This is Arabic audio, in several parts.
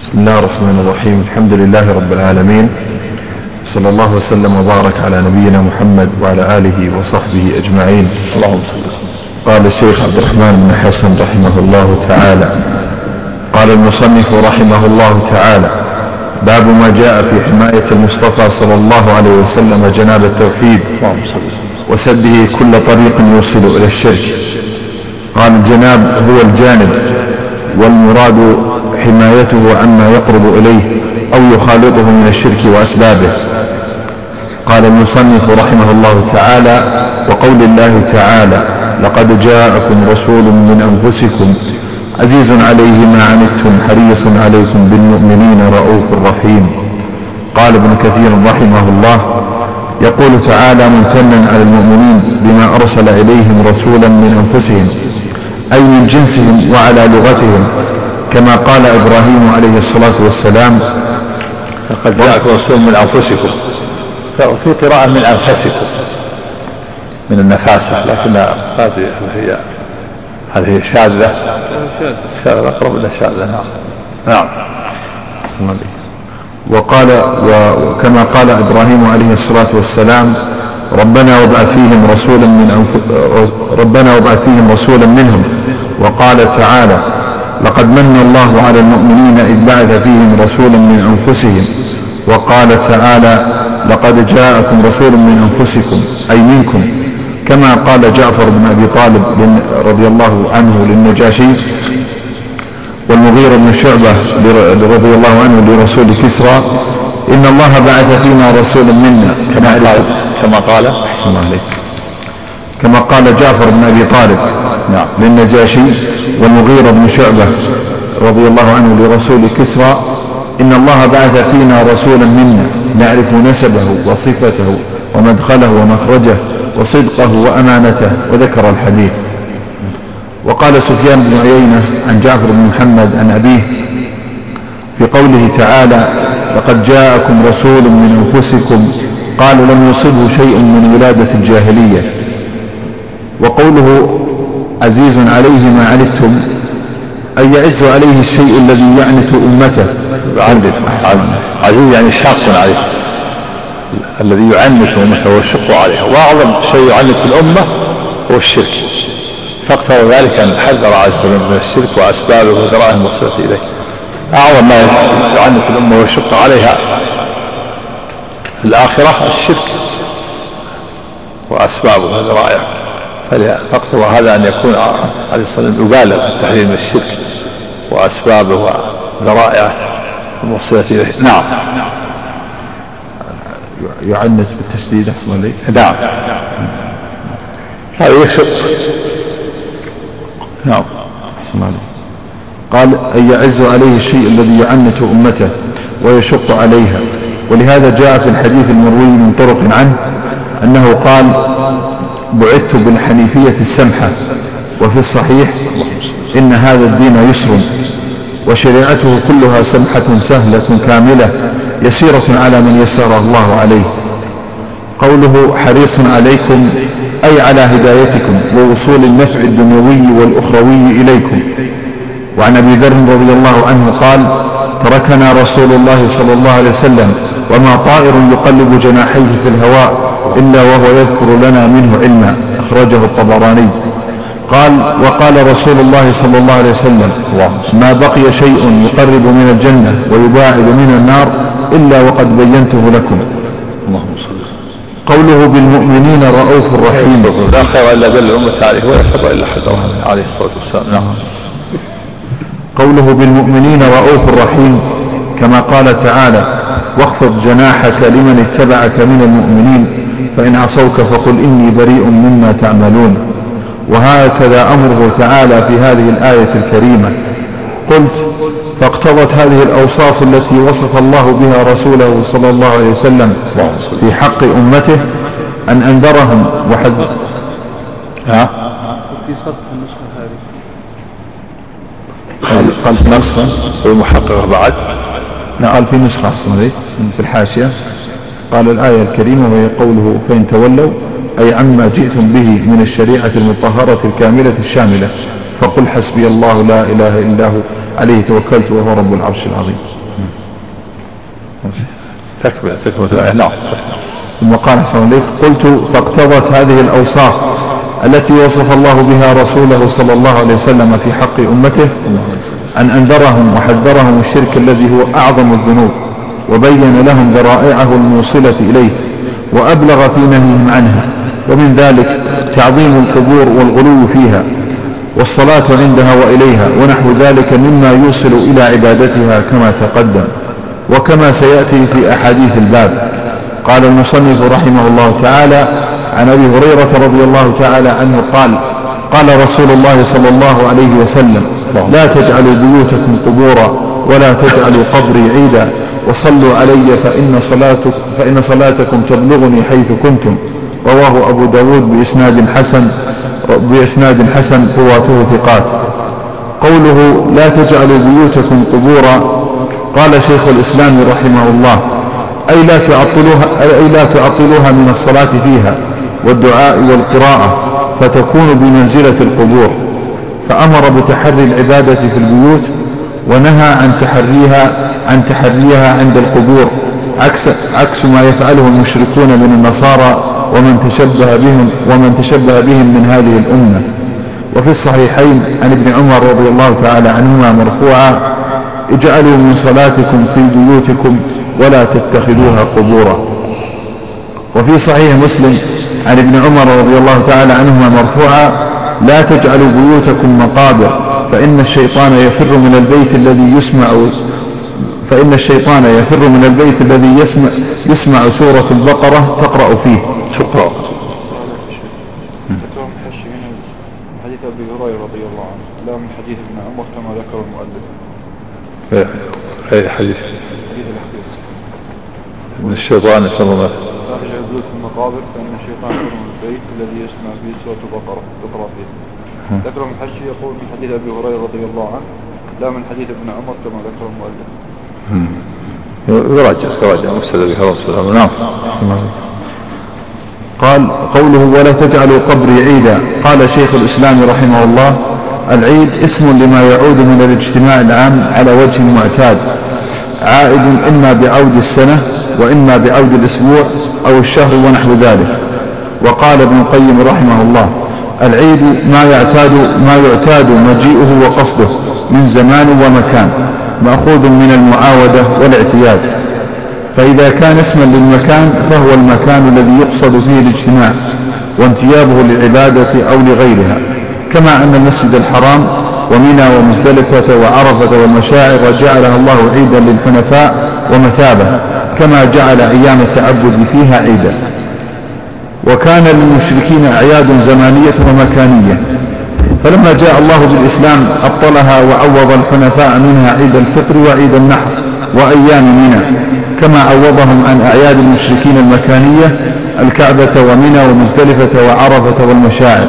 بسم الله الرحمن الرحيم. الحمد لله رب العالمين. صلى الله وسلم وبارك على نبينا محمد وعلى آله وصحبه أجمعين. اللهم صل قال الشيخ عبد الرحمن بن حسن رحمه الله تعالى. قال المصنف رحمه الله تعالى باب ما جاء في حماية المصطفى صلى الله عليه وسلم جناب التوحيد وسده كل طريق يوصل إلى الشرك. قال الجناب هو الجانب. والمراد حمايته عما يقرب إليه أو يخالطه من الشرك وأسبابه. قال المصنف رحمه الله تعالى وقول الله تعالى لقد جاءكم رسول من أنفسكم عزيز عليه ما عنتم حريص عليكم بالمؤمنين رؤوف رحيم. قال ابن كثير رحمه الله يقول تعالى ممتنا على المؤمنين بما أرسل إليهم رسولا من أنفسهم أي من جنسهم وعلى لغتهم كما قال إبراهيم عليه الصلاة والسلام لقد جاءكم رسول من أنفسكم. في قراءة من أنفسكم من النفاسة لكن هذه هي هذه شاذة. شاذة أقرب إلى شاذة. نعم. نعم. وقال وكما قال إبراهيم عليه الصلاة والسلام ربنا وابعث فيهم رسولا من أنف... ربنا وابعث فيهم رسولا منهم. وقال تعالى لقد من الله على المؤمنين إذ بعث فيهم رسولا من أنفسهم. وقال تعالى لقد جاءكم رسول من أنفسكم أي منكم. كما قال جعفر بن أبي طالب رضي الله عنه للنجاشي والمغيرة بن شعبة رضي الله عنه لرسول كسرى إن الله بعث فينا رسولا منا. كما قال كما قال أحسن الله عليك. كما قال جعفر بن أبي طالب نعم. للنجاشي والمغيرة بن شعبة رضي الله عنه لرسول كسرى إن الله بعث فينا رسولا منا نعرف نسبه وصفته ومدخله ومخرجه وصدقه وأمانته وذكر الحديث. وقال سفيان بن عيينة عن جعفر بن محمد عن أبيه في قوله تعالى لقد جاءكم رسول من أنفسكم قال لم يصبه شيء من ولادة الجاهلية. وقوله عزيز عليه ما عنتم أي يعز عليه الشيء الذي يعنت أمته. عنت عزيز يعني شاق عليه الذي يعنت أمته ويشق عليها. وأعظم شيء يعنت الأمة هو الشرك. فاقتضى ذلك أن حذر عليه الصلاة والسلام من الشرك وأسبابه وذرائه الموصلة إليه. أعظم ما يعنت الأمة ويشق عليها في الآخرة الشرك وأسبابه وذرائعه فاقتضى هذا أن يكون عليه الصلاة والسلام يبالغ في التحذير من الشرك وأسبابه وذرائعه الموصلة إليه. نعم. يعنت بالتشديد أحسن عليك نعم. هذا يشق نعم. أحسن عليك قال أن يعز عليه الشيء الذي يعنت أمته ويشق عليها. ولهذا جاء في الحديث المروي من طرق عنه أنه قال بعثت بالحنيفية السمحة وفي الصحيح إن هذا الدين يسر وشريعته كلها سمحة سهلة كاملة يسيرة على من يسر الله عليه. قوله حريص عليكم أي على هدايتكم ووصول النفع الدنيوي والأخروي إليكم وعن أبي ذر رضي الله عنه قال تركنا رسول الله صلى الله عليه وسلم وما طائر يقلب جناحيه في الهواء إلا وهو يذكر لنا منه علما أخرجه الطبراني قال وقال رسول الله صلى الله عليه وسلم ما بقي شيء يقرب من الجنة ويباعد من النار إلا وقد بينته لكم قوله بالمؤمنين رؤوف رحيم لا خير الا دل الامه عليه ولا شر الا حذرها عليه الصلاه والسلام نعم قوله بالمؤمنين رؤوف رحيم كما قال تعالى واخفض جناحك لمن اتبعك من المؤمنين فإن عصوك فقل إني بريء مما تعملون وهكذا أمره تعالى في هذه الآية الكريمة قلت فاقتضت هذه الأوصاف التي وصف الله بها رسوله صلى الله عليه وسلم في حق أمته أن أنذرهم وحذر ها؟ في صدق النسخة هذه. قال, في نسخة والمحققه بعد. قال في نسخة أحسن في الحاشية. قال الآية الكريمة وهي قوله فإن تولوا أي عما جئتم به من الشريعة المطهرة الكاملة الشاملة. فقل حسبي الله لا إله إلا هو عليه توكلت وهو رب العرش العظيم. تكمل تكمل نعم. ثم قال حسن عليك قلت فاقتضت هذه الأوصاف التي وصف الله بها رسوله صلى الله عليه وسلم في حق أمته. أن أنذرهم وحذرهم الشرك الذي هو أعظم الذنوب وبين لهم ذرائعه الموصلة إليه وأبلغ في نهيهم عنها ومن ذلك تعظيم القبور والغلو فيها والصلاة عندها وإليها ونحو ذلك مما يوصل إلى عبادتها كما تقدم وكما سيأتي في أحاديث الباب. قال المصنف رحمه الله تعالى عن أبي هريرة رضي الله تعالى عنه قال قال رسول الله صلى الله عليه وسلم لا تجعلوا بيوتكم قبورا ولا تجعلوا قبري عيدا وصلوا علي فإن, صلاتك فإن صلاتكم تبلغني حيث كنتم. رواه أبو داود بإسناد حسن بإسناد حسن قواته ثقات. قوله لا تجعلوا بيوتكم قبورا قال شيخ الإسلام رحمه الله. أي لا تعطلوها, أي لا تعطلوها من الصلاة فيها والدعاء والقراءة. فتكون بمنزلة القبور فأمر بتحري العبادة في البيوت ونهى عن تحريها عن تحريها عند القبور عكس عكس ما يفعله المشركون من النصارى ومن تشبه بهم ومن تشبه بهم من هذه الأمة. وفي الصحيحين عن ابن عمر رضي الله تعالى عنهما مرفوعا اجعلوا من صلاتكم في بيوتكم ولا تتخذوها قبورا. وفي صحيح مسلم عن ابن عمر رضي الله تعالى عنهما مرفوعا لا تجعلوا بيوتكم مقابر فإن الشيطان يفر من البيت الذي يسمع فإن الشيطان يفر من البيت الذي يسمع, يسمع سورة البقرة تقرأ فيه. شكرا. حديث أبي هريرة رضي الله عنه. لا من حديث ابن عمر كما ذكر المؤلف. أي حديث؟ من الشيطان يفر تجعل بيوت المقابر فإن الشيطان من البيت الذي يسمع فيه سورة البقرة تقرأ فيه. ذكر من حشي يقول من حديث أبي هريرة رضي الله عنه لا من حديث ابن عمر كما ذكر المؤلف. يراجع يراجع مستدى به نعم. قال قوله ولا تجعلوا قبري عيدا. قال شيخ الإسلام رحمه الله العيد اسم لما يعود من الاجتماع العام على وجه معتاد. عائد إما بعود السنة وإما بعود الأسبوع أو الشهر ونحو ذلك. وقال ابن القيم رحمه الله العيد ما يعتاد ما يعتاد مجيئه وقصده من زمان ومكان مأخوذ من المعاودة والاعتياد. فإذا كان اسما للمكان فهو المكان الذي يقصد فيه الاجتماع وانتيابه للعبادة أو لغيرها كما أن المسجد الحرام ومنى ومزدلفة وعرفة والمشاعر جعلها الله عيدا للحنفاء ومثابة كما جعل أيام التعبد فيها عيدا. وكان للمشركين أعياد زمانية ومكانية. فلما جاء الله بالإسلام أبطلها وعوض الحنفاء منها عيد الفطر وعيد النحر وأيام منى كما عوضهم عن أعياد المشركين المكانية الكعبة ومنى ومزدلفة وعرفة والمشاعر.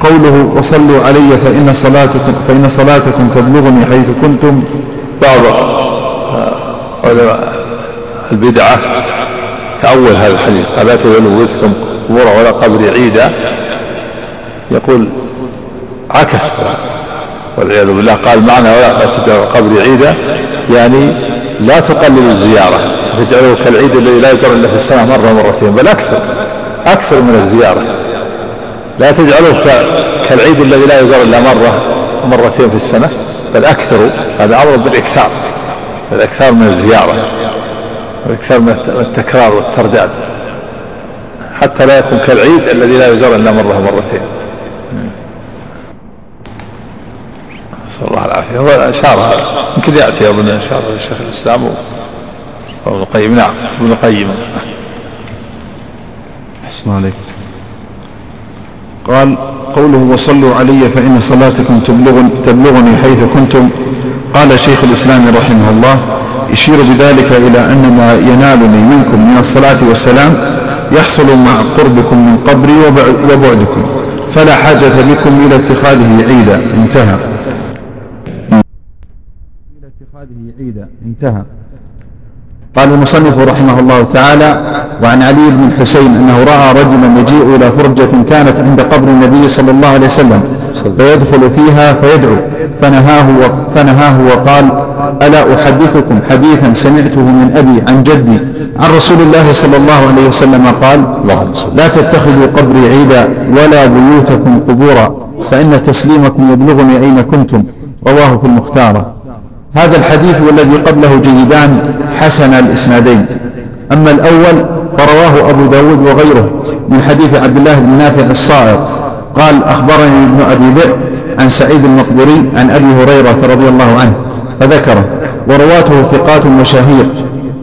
قوله وصلوا علي فإن صلاتكم, فإن صلاتكم تبلغني حيث كنتم. بعض علماء البدعة تأول هذا الحديث. قال لا تجعلوا بيوتكم قبورا ولا قبر عيدا. يقول عكس. والعياذ بالله قال معنى ولا تجعلوا قبر عيدا يعني لا تقللوا الزيارة. تجعلوه كالعيد الذي لا يزار إلا في السنة مرة مرتين بل أكثر. أكثر من الزيارة. لا تجعلوه كالعيد الذي لا يزار إلا مرة مرتين في السنة بل أكثروا. هذا أمر بالإكثار الإكثار من الزيارة والإكثار من التكرار والترداد. حتى لا يكون كالعيد الذي لا يزار إلا مرة مرتين نسأل الله العافية. هو أشار يمكن يأتي أظن أشار الشيخ الإسلام وابن القيم. نعم ابن القيم. أحسن عليك قال قوله وصلوا علي فإن صلاتكم تبلغني, حيث كنتم. قال شيخ الإسلام رحمه الله يشير بذلك إلى أن ما ينالني منكم من الصلاة والسلام يحصل مع قربكم من قبري وبعدكم فلا حاجة بكم إلى اتخاذه عيدا. انتهى. إلى اتخاذه عيدا. انتهى. قال المصنف رحمه الله تعالى وعن علي بن الحسين أنه رأى رجلا يجيء إلى فرجة كانت عند قبر النبي صلى الله عليه وسلم فيدخل فيها فيدعو فنهاه, فنهاه وقال ألا أحدثكم حديثا سمعته من أبي عن جدي عن رسول الله صلى الله عليه وسلم قال لا تتخذوا قبري عيدا ولا بيوتكم قبورا فإن تسليمكم يبلغني أين كنتم رواه في المختارة. هذا الحديث والذي قبله جيدان حسن الإسنادين. أما الأول فرواه أبو داود وغيره من حديث عبد الله بن نافع الصائغ. قال أخبرني ابن أبي ذئب عن سعيد المقبري عن أبي هريرة رضي الله عنه فذكره ورواته ثقات مشاهير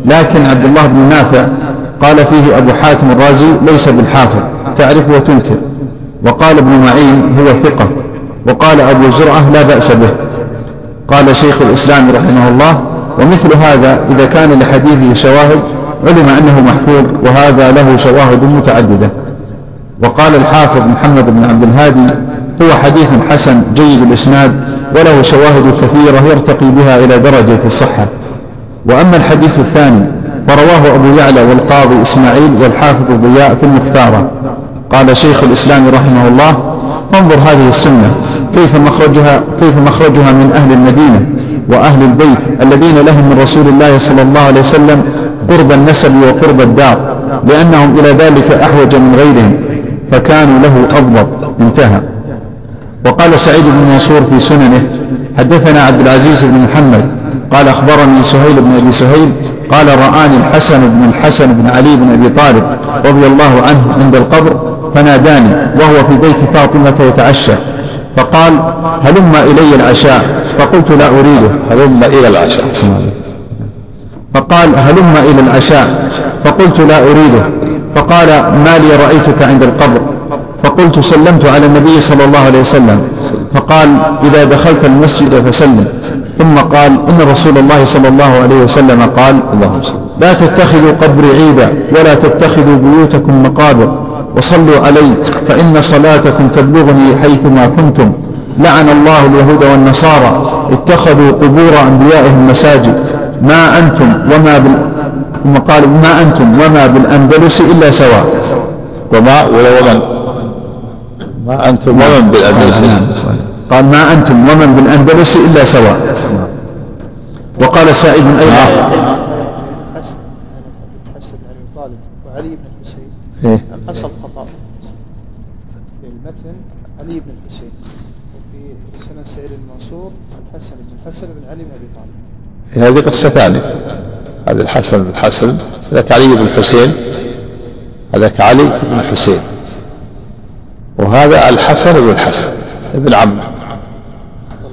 لكن عبد الله بن نافع قال فيه أبو حاتم الرازي ليس بالحافظ تعرف وتنكر. وقال ابن معين هو ثقة. وقال أبو زرعة لا بأس به. قال شيخ الإسلام رحمه الله ومثل هذا إذا كان لحديثه شواهد علم أنه محفوظ وهذا له شواهد متعددة. وقال الحافظ محمد بن عبد الهادي هو حديث حسن جيد الإسناد وله شواهد كثيرة يرتقي بها إلى درجة الصحة. وأما الحديث الثاني فرواه أبو يعلى والقاضي إسماعيل والحافظ ضياء في المختارة. قال شيخ الإسلام رحمه الله فانظر هذه السنة كيف مخرجها, كيف مخرجها من أهل المدينة وأهل البيت الذين لهم من رسول الله صلى الله عليه وسلم قرب النسب وقرب الدار لأنهم إلى ذلك أحوج من غيرهم فكانوا له أضبط انتهى. وقال سعيد بن منصور في سننه حدثنا عبد العزيز بن محمد قال أخبرني سهيل بن أبي سهيل قال رآني الحسن بن الحسن بن علي بن أبي طالب رضي الله عنه عند القبر فناداني وهو في بيت فاطمة يتعشى فقال هلم إلي العشاء؟ فقلت لا أريده. هلم إلى العشاء. فقال هلم إلى العشاء؟ فقلت لا أريده. فقال ما لي رأيتك عند القبر؟ فقلت سلمت على النبي صلى الله عليه وسلم. فقال إذا دخلت المسجد فسلم. ثم قال إن رسول الله صلى الله عليه وسلم قال لا تتخذوا قبري عيدا ولا تتخذوا بيوتكم مقابر. وصلوا علي فإن صلاتكم تبلغني حيثما كنتم لعن الله اليهود والنصارى اتخذوا قبور أنبيائهم مساجد ما أنتم وما بال... ثم قال ما أنتم وما بالأندلس إلا سواء وما ومن ما أنتم ومن بالأندلس نعم. قال ما أنتم ومن بالأندلس إلا سواء وقال سعيد أيضا وعلي بن الحسين إيه؟ حصل خطأ. في المتن علي بن الحسين وفي سنة سعيد المنصور الحسن بن الحسن بن علي بن أبي طالب. هذه قصة ثانية. هذا الحسن بن الحسن ذاك علي بن الحسين هذاك علي بن الحسين. وهذا الحسن بن الحسن ابن عمه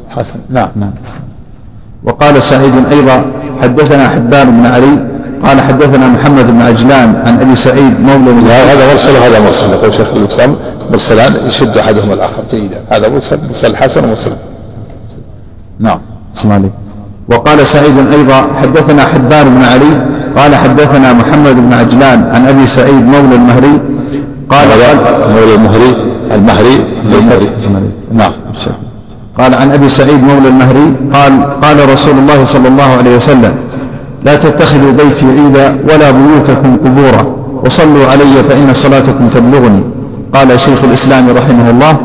حسن نعم نعم. وقال سعيد أيضا حدثنا حبان بن علي قال حدثنا محمد بن عجلان عن أبي سعيد مولى هذا مرسل وهذا مرسل. يقول شيخ الإسلام مرسلان يشد احدهما الآخر. جيدا هذا مرسل مرسل حسن ومرسل. نعم عليك وقال سعيد أيضا حدثنا حبان بن علي قال حدثنا محمد بن عجلان عن أبي سعيد مولى المهري. قال مولى المهري المهري المهري. نعم قال عن أبي سعيد مولى المهري قال قال رسول الله صلى الله عليه وسلم لا تتخذوا بيتي عيدا ولا بيوتكم قبورا وصلوا علي فإن صلاتكم تبلغني. قال شيخ الإسلام رحمه الله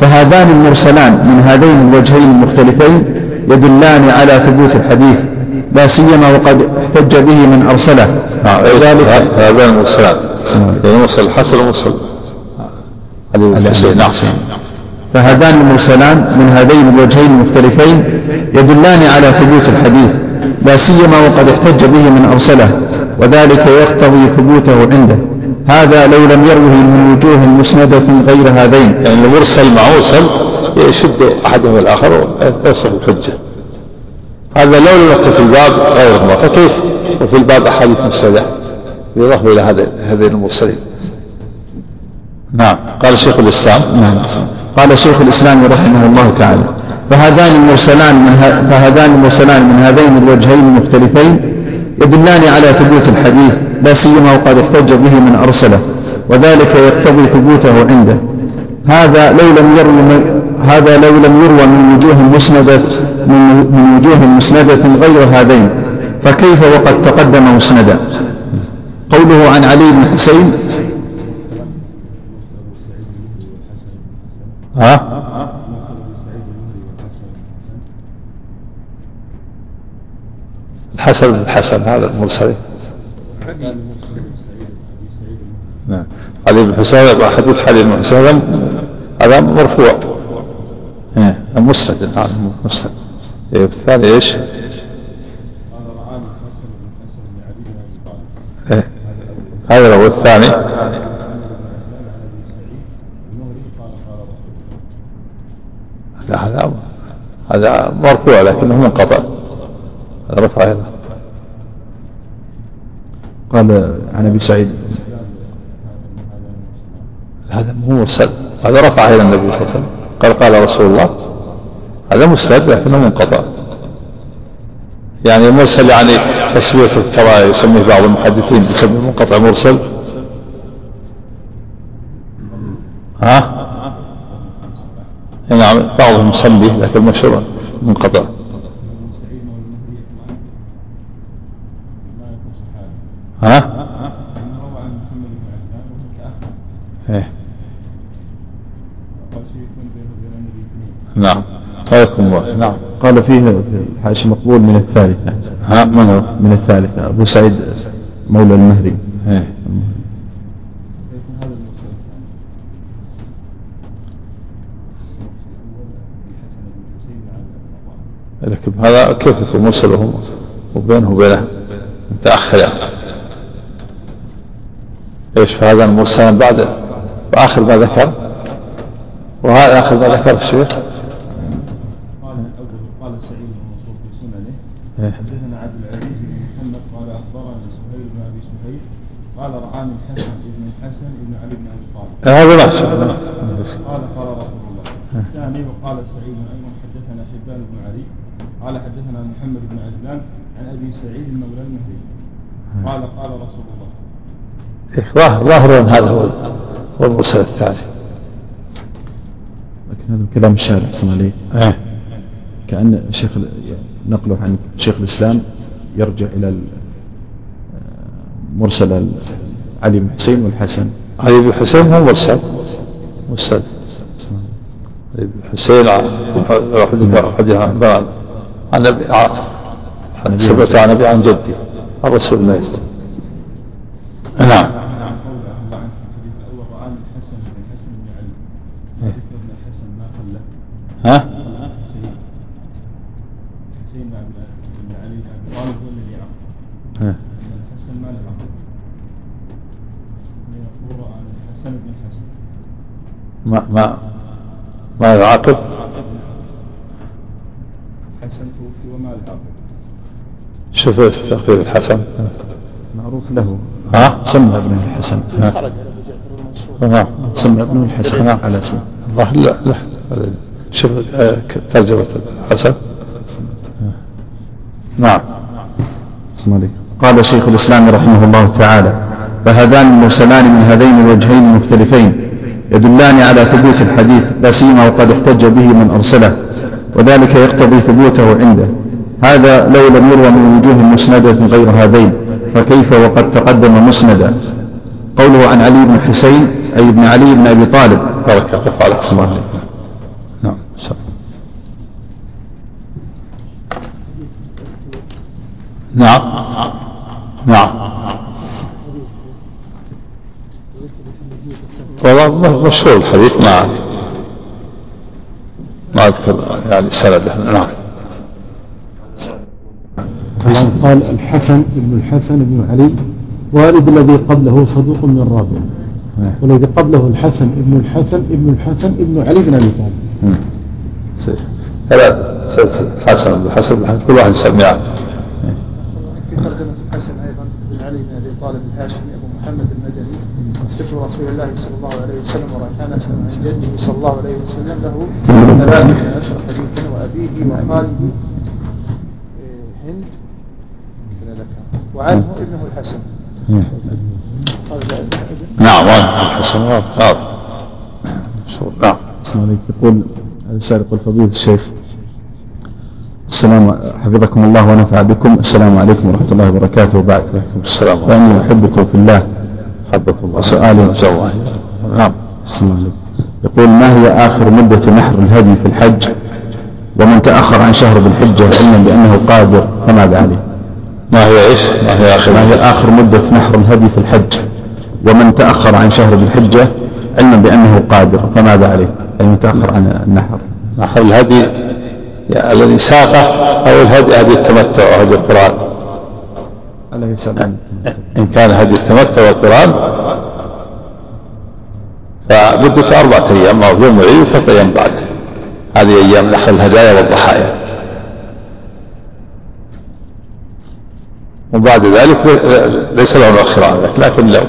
فهذان المرسلان من هذين الوجهين المختلفين يدلان على ثبوت الحديث لا سيما وقد احتج به من أرسله. آه، ذلك هذان المرسلان. يعني مرسل الحسن ومرسل الحسين. نعم فهذان المرسلان من هذين الوجهين المختلفين يدلان على ثبوت الحديث. لا سيما وقد احتج به من أرسله وذلك يقتضي ثبوته عنده. هذا لو لم يروه من وجوه مسندة غير هذين. يعني المرسل مع مرسل يشد أحدهما الآخر ويصل الحجة هذا لو لم يكن في الباب غيرهما فكيف وفي الباب أحاديث مسندة يضاف إلى هذين المرسلين. نعم. قال شيخ الإسلام. نعم. قال شيخ الإسلام رحمه الله تعالى فهذان المرسلان فهذان المرسلان من هذين الوجهين المختلفين يدلان على ثبوت الحديث لا سيما وقد احتج به من أرسله وذلك يقتضي ثبوته عنده. هذا لو لم يروي هذا لو لم يروى من وجوه مسندة من وجوه مسندة غير هذين فكيف وقد تقدم مسندا؟ قوله عن علي بن حسين ها؟ الحسن بن الحسن هذا المرسل نعم. علي بن حسين حديث علي بن حسين. هذا مرفوع. إيه مسند هذا مسند إيه الثاني إيش؟ إيه هذا هو الثاني. هذا هذا مرفوع لكنه منقطع. هذا رفع هذا قال عن أبي سعيد. هذا مو مرسل هذا رفع إلى النبي صلى الله عليه وسلم. قال قال رسول الله. هذا مستد لكنه منقطع. يعني مرسل يعني تسوية كما يسميه بعض المحدثين يسميه منقطع مرسل. ها؟ نعم بعضهم يسميه لكن مشهور منقطع. ها؟ إيه. نعم. حياكم الله. نعم. قال فيه في الحاشي مقبول من الثالثة ها؟ من هو؟ من الثالثة أبو سعيد مولى المهري إيه. لكن هذا كيف يكون مرسل وبينه وبينه؟ متأخر يعني. إيش فهذا المرسل بعد واخر ما ذكر وهذا آخر ما ذكر الشيخ قال سعيد في سننه إيه. حدثنا عبد العزيز بن محمد قال اخبرني سهيل بن أبي سهيل قال رعاني الحسن بن الحسن بن علي بن أبي طالب. هذا ماشي قال قال رسول الله. الثاني وقال سعيد أيضا حدثنا حبان بن علي قال حدثنا محمد بن عجلان عن أبي سعيد مولى المهري قال قال رسول الله. ظاهر هذا هو هو المرسل الثاني لكن هذا كلام الشارع أحسن عليه إيه. كأن شيخ نقله عن شيخ الإسلام يرجع إلى مرسل علي بن حسين والحسن. علي بن حسين هو مرسل. مرسل. علي بن حسين عن عن ثبت عن ابي عن جدي عن رسول الله صلى الله عليه وسلم نعم. الحسن الحسن الحسن ها؟ بن علي الحسن ما له يقول رعاني الحسن بن الحسن ما ما ما يعاقب حسن توفي وما له شوف تقريب الحسن. معروف له. ها؟ سمى ابن الحسن. نعم سمى ابن الحسن. على اسمه. الله لا لا. شوف آه، ترجمة الحسن. نعم. قال شيخ الإسلام رحمه الله تعالى فهذان المرسلان من هذين الوجهين المختلفين يدلان على ثبوت الحديث لا سيما وقد احتج به من أرسله وذلك يقتضي ثبوته عنده. هذا لو لم يروى من وجوه مسندة غير هذين. فكيف وقد تقدم مسندا؟ قوله عن علي بن حسين أي ابن علي بن أبي طالب. بارك الله السلام عليكم نعم. نعم نعم. والله مشهور الحديث ما ما أذكر يعني سنده. نعم. قال الحسن بن الحسن بن علي والد الذي قبله صدوق من الرابع والذي قبله الحسن بن الحسن بن الحسن بن علي بن أبي طالب. سيف. ثلاث سلسلة حسن بن حسن بن حسن كل واحد يسميها في ترجمة الحسن أيضا بن علي بن أبي طالب الهاشمي أبو محمد المدني طفل رسول الله صلى الله عليه وسلم وريحانة عن جده صلى الله عليه وسلم له ثلاثة عشر حديثا وأبيه وخاله إيه، هند كذا ذكر وعنه ابنه الحسن. نعم الحسن. واضح مشهور نعم. عليك يقول هذا السائل يقول فضيلة الشيخ السلام حفظكم الله ونفع بكم. السلام عليكم ورحمة الله وبركاته. وبعد السلام. عليكم فأني أحبكم في الله. حبكم الله. الله نعم. أحسن الله عليك. يقول ما هي آخر مدة نحر الهدي في الحج؟ ومن تأخر عن شهر ذي الحجة علما بأنه قادر فماذا عليه؟ ما هي إيش؟ ما هي آخر ما هي آخر مدة نحر الهدي في الحج. ومن تأخر عن شهر ذي الحجة علما بأنه قادر. فماذا عليه؟ أي من تأخر عن النحر. نحر الهدي؟ الذي ساقه أو الهدي هدي التمتع أو هدي القرآن؟ عليه السلام. إن كان هدي التمتع والقرآن فمدة أربعة أيام أو يوم العيد وثلاثة أيام بعده. هذه أيام نحر الهدايا والضحايا. وبعد ذلك ليس له مؤخر عن ذلك لكن لو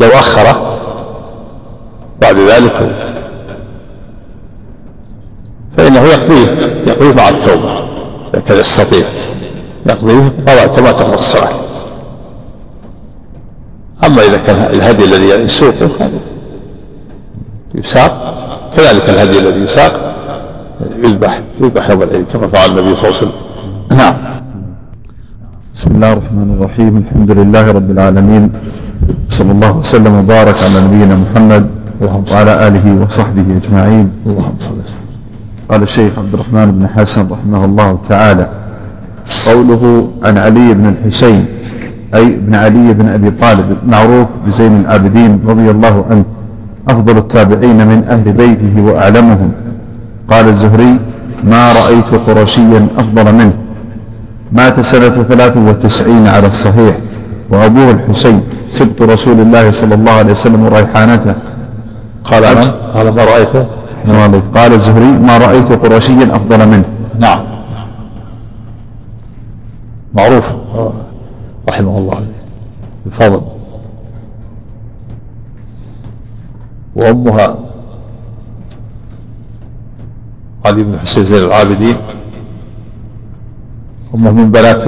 لو أخره بعد ذلك فإنه يقضيه يقضيه مع التوبة إذا يستطيع. يقضيه كما تقضي الصلاة. أما إذا كان الهدي الذي يسوقه يساق كذلك الهدي الذي يساق يذبح يذبح يوم العيد كما فعل النبي صلى الله عليه وسلم. نعم. بسم الله الرحمن الرحيم الحمد لله رب العالمين صلى الله وسلم وبارك على نبينا محمد وعلى آله وصحبه أجمعين اللهم صل قال الشيخ عبد الرحمن بن حسن رحمه الله تعالى قوله عن علي بن الحسين أي ابن علي بن أبي طالب معروف بزين العابدين رضي الله عنه أفضل التابعين من أهل بيته وأعلمهم قال الزهري ما رأيت قرشيا أفضل منه مات سنة ثلاث وتسعين على الصحيح وأبوه الحسين سبط رسول الله صلى الله عليه وسلم وريحانته. قال من؟ قال ما رأيته قال الزهري ما رأيت قرشيا أفضل منه. نعم. معروف. رحمه الله بفضل وأمها علي بن حسين زين العابدين. أمه من بنات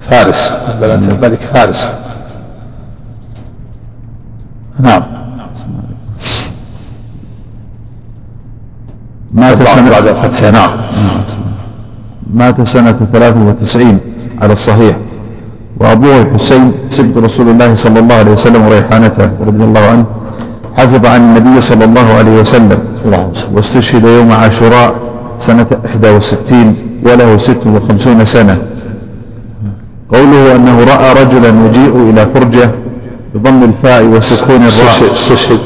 فارس من بنات الملك. فارس. نعم. مات سنة بعد فتحها نعم. مات سنة 93 على الصحيح. وأبوه الحسين سبط رسول الله صلى الله عليه وسلم وريحانته رضي الله عنه حفظ عن النبي صلى الله عليه وسلم. واستشهد يوم عاشوراء سنة 61 وله 56 سنة. قوله أنه رأى رجلا يجيء إلى فرجة بضم الفاء وسكون الراء. استشهد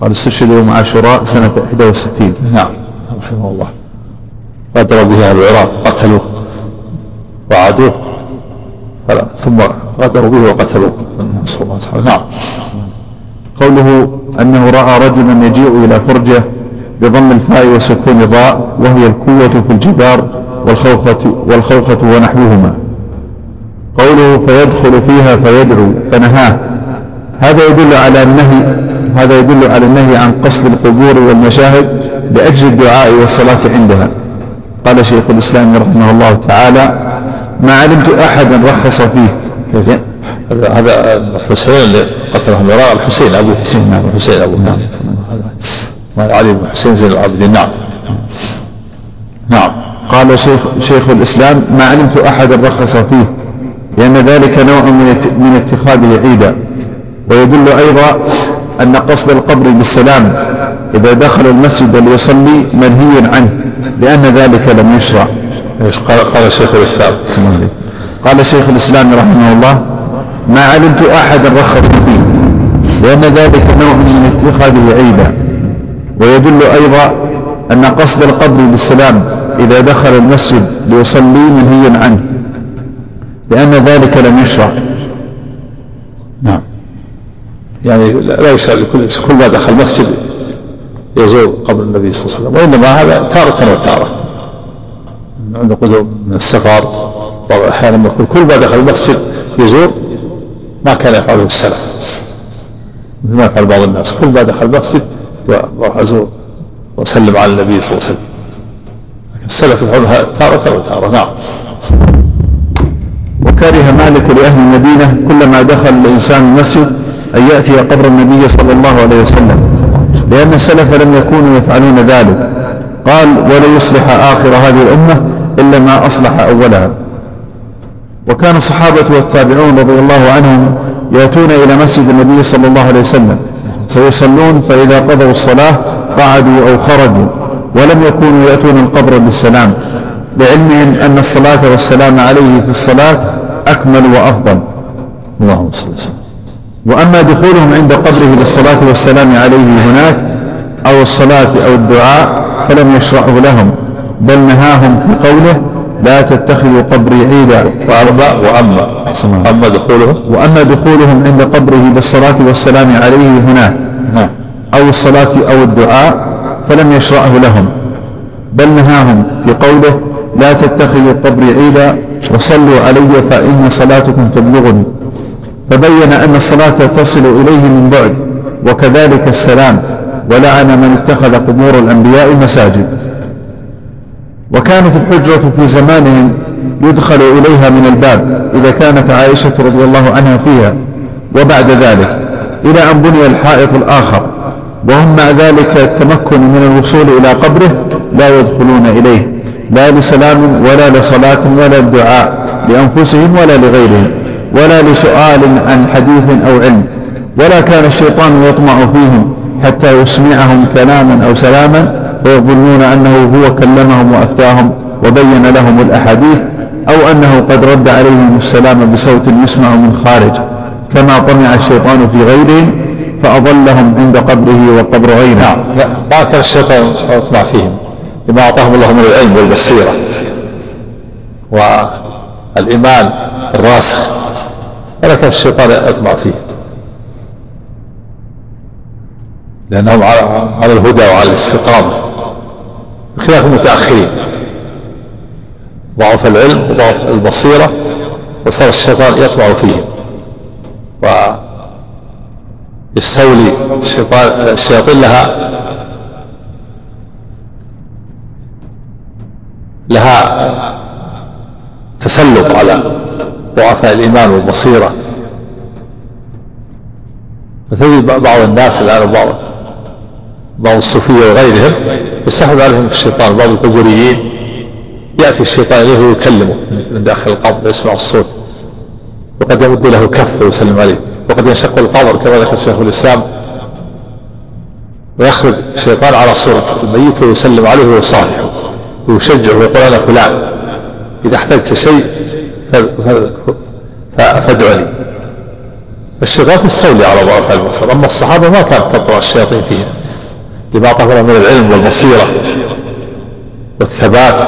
قال استشهد يوم عاشوراء سنة 61 نعم. رحمه الله. غدر به أهل العراق قتلوه. وعادوه. فلا ثم غدروا به وقتلوه. نسأل الله نعم. قوله أنه رأى رجلا يجيء إلى فرجة بضم الفاء وسكون الراء وهي الكوة في الجدار والخوخة, والخوخة ونحوهما. قوله فيدخل فيها فيدعو فنهاه. هذا يدل على النهي هذا يدل على النهي عن قصد القبور والمشاهد لأجل الدعاء والصلاة عندها. قال شيخ الإسلام رحمه الله تعالى ما علمت أحدا رخص فيه. هذا هذا الحسين اللي قتله المراء الحسين أبو الحسين نعم الحسين أبو نعم علي بن حسين زين العابدين. نعم. نعم. قال شيخ, شيخ الإسلام ما علمت أحدا رخص فيه لأن ذلك نوع من من اتخاذه عيدا. ويدل أيضا أن قصد القبر بالسلام إذا دخل المسجد ليصلي منهي عنه لأن ذلك لم يشرع. قال قال شيخ الإسلام. قال شيخ الإسلام رحمه الله ما علمت أحدا رخص فيه لأن ذلك نوع من اتخاذه عيدا. ويدل أيضا أن قصد القبر بالسلام إذا دخل المسجد ليصلي منهي عنه لأن ذلك لم يشرع. نعم. يعني لا يسأل كل كل ما دخل مسجد يزور قبر النبي صلى الله عليه وسلم وإنما هذا تارة وتارة. عند قدوم من السفر بعض الأحيان يقول كل ما دخل المسجد يزور ما كان يفعله السلف مثل ما يفعل بعض الناس كل ما دخل المسجد يروح أزور وسلم على النبي صلى الله عليه وسلم. السلف يفعلها تارة وتارة نعم. وكره مالك لأهل المدينة كلما دخل الإنسان المسجد أن يأتي قبر النبي صلى الله عليه وسلم. لأن السلف لم يكونوا يفعلون ذلك. قال ولن يصلح آخر هذه الأمة إلا ما أصلح أولها. وكان الصحابة والتابعون رضي الله عنهم يأتون إلى مسجد النبي صلى الله عليه وسلم. فيصلون فإذا قضوا الصلاة قعدوا أو خرجوا ولم يكونوا يأتون القبر بالسلام. لعلمهم أن الصلاة والسلام عليه في الصلاة أكمل وأفضل. اللهم صل وسلم. وأما دخولهم عند قبره للصلاة والسلام عليه هناك أو الصلاة أو الدعاء فلم يشرعه لهم بل نهاهم في قوله لا تتخذوا قبري عيدا. وأما وأما أما دخولهم؟ وأما دخولهم عند قبره بالصلاة والسلام عليه هناك أو الصلاة أو الدعاء فلم يشرعه لهم. بل نهاهم في قوله لا تتخذوا قبري عيدا وصلوا علي فإن صلاتكم تبلغني. فبين أن الصلاة تصل إليه من بعد. وكذلك السلام. ولعن من اتخذ قبور الأنبياء مساجد. وكانت الحجرة في زمانهم يدخل إليها من الباب إذا كانت عائشة رضي الله عنها فيها. وبعد ذلك إلى أن بني الحائط الآخر. وهم مع ذلك التمكن من الوصول إلى قبره لا يدخلون إليه. لا لسلام ولا لصلاة ولا الدعاء لأنفسهم ولا لغيرهم ولا لسؤال عن حديث أو علم. ولا كان الشيطان يطمع فيهم حتى يسمعهم كلاما أو سلاما فيظنون أنه هو كلمهم وأفتاهم وبين لهم الأحاديث أو أنه قد رد عليهم السلام بصوت يسمع من خارج كما طمع الشيطان في غيرهم فأضلهم عند قبره وقبر غيره نعم. ما كان الشيطان يطمع فيهم لما أعطاهم الله من العلم والبصيرة والإيمان الراسخ. ولا كان الشيطان يطمع فيهم. لأنهم على الهدى وعلى الاستقامة بخلاف المتأخرين. ضعف العلم وضعف البصيرة وصار الشيطان يطمع فيهم. ويستولي الشيطان الشياطين لها لها تسلط على ضعفاء الإيمان والبصيرة. فتجد بعض الناس الآن بعض بعض الصوفية وغيرهم يستحوذ عليهم الشيطان. بعض القبوريين يأتي الشيطان إليه ويكلمه من داخل القبر يسمع الصوت وقد يمد له كف ويسلم عليه وقد ينشق القبر كما ذكر شيخ الإسلام ويخرج الشيطان على صورة الميت ويسلم عليه ويصافحه ويشجعه ويقول أنا فلان إذا احتجت شيء فادعني الشيطان يستولي على ضعف البصر أما الصحابة ما كانت تطرأ الشياطين فيهم لما أعطاهم من العلم والبصيرة والثبات.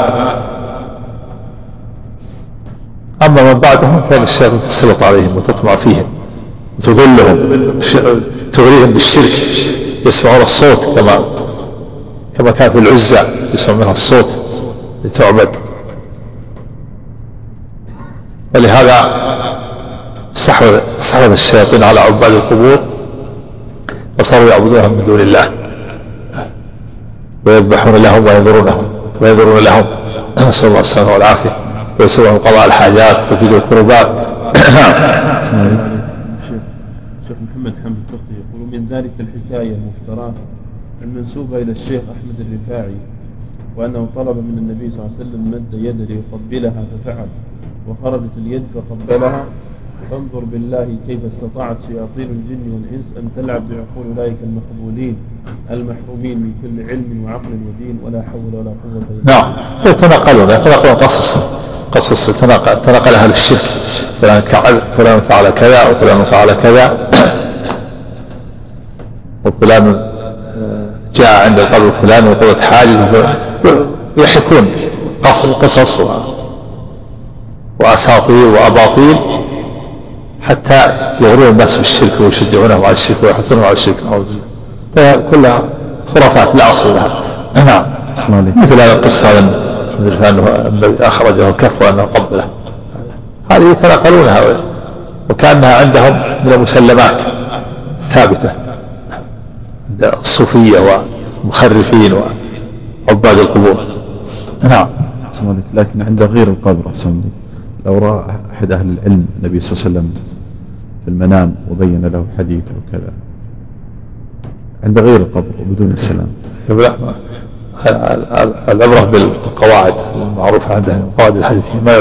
أما من بعدهم فإن الشياطين تسلط عليهم وتطمع فيهم وتضلهم تغريهم بالشرك يسمعون الصوت كما كما كان في العزة يسمع منها الصوت لتعبد. ولهذا استحوذ الشياطين على عباد القبور وصاروا يعبدونهم من دون الله. ويذبحون لهم وينذرونهم وينذرون لهم. نسأل الله السلامة والعافية. ويسرهم قضاء الحاجات وتفيد الكربات. الشيخ محمد حمد الفقي يقول من ذلك الحكاية المفتراه المنسوبة إلى الشيخ أحمد الرفاعي وأنه طلب من النبي صلى الله عليه وسلم مد يده ليقبلها ففعل وخرجت اليد فقبلها فانظر بالله كيف استطاعت شياطين الجن والإنس أن تلعب بعقول أولئك المخبولين المحرومين من كل علم وعقل ودين ولا حول ولا قوة إلا نعم. يتناقلون يتناقلون قصص قصص تناقل, أهل الشرك. فلان فلان فعل كذا وفلان فعل كذا. وفلان آه، جاء عند القبر فلان وقضت حاجة ويحكون قصص وأساطير وأباطيل. حتى يغرون الناس بالشرك ويشجعونهم على الشرك ويحثونهم على الشرك. كلها خرافات لا أصل لها. نعم مثل هذه القصة أنه أخرجه كف وأنه قبله. هذه يتناقلونها وكأنها عندهم من المسلمات ثابتة. عند الصوفية والمخرفين وعباد القبور. نعم. لكن عند غير القبر لو رأى أحد أهل العلم النبي صلى الله عليه وسلم في المنام وبين له حديث أو كذا. عند غير القبر وبدون السلام. العبرة بالقواعد المعروفة عندهم قواعد الحديث. ما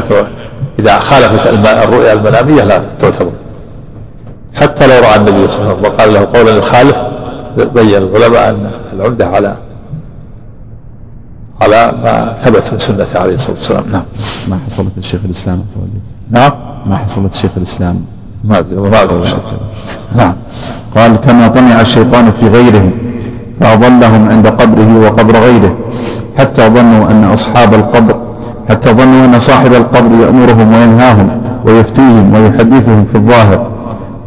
إذا خالفت الرؤيا المنامية لا تعتبر. حتى لو رأى النبي صلى الله عليه وسلم وقال له قولا يخالف بين العلماء أن العمدة على على ما ثبت من سنته عليه الصلاة والسلام. نعم. ما حصلت الشيخ الإسلام؟ نعم. ما حصلت الشيخ الإسلام ما أدري نعم. قال كما طمع الشيطان في غيرهم فأضلهم عند قبره وقبر غيره حتى ظنوا أن أصحاب القبر حتى ظنوا أن صاحب القبر يأمرهم وينهاهم ويفتيهم ويحدثهم في الظاهر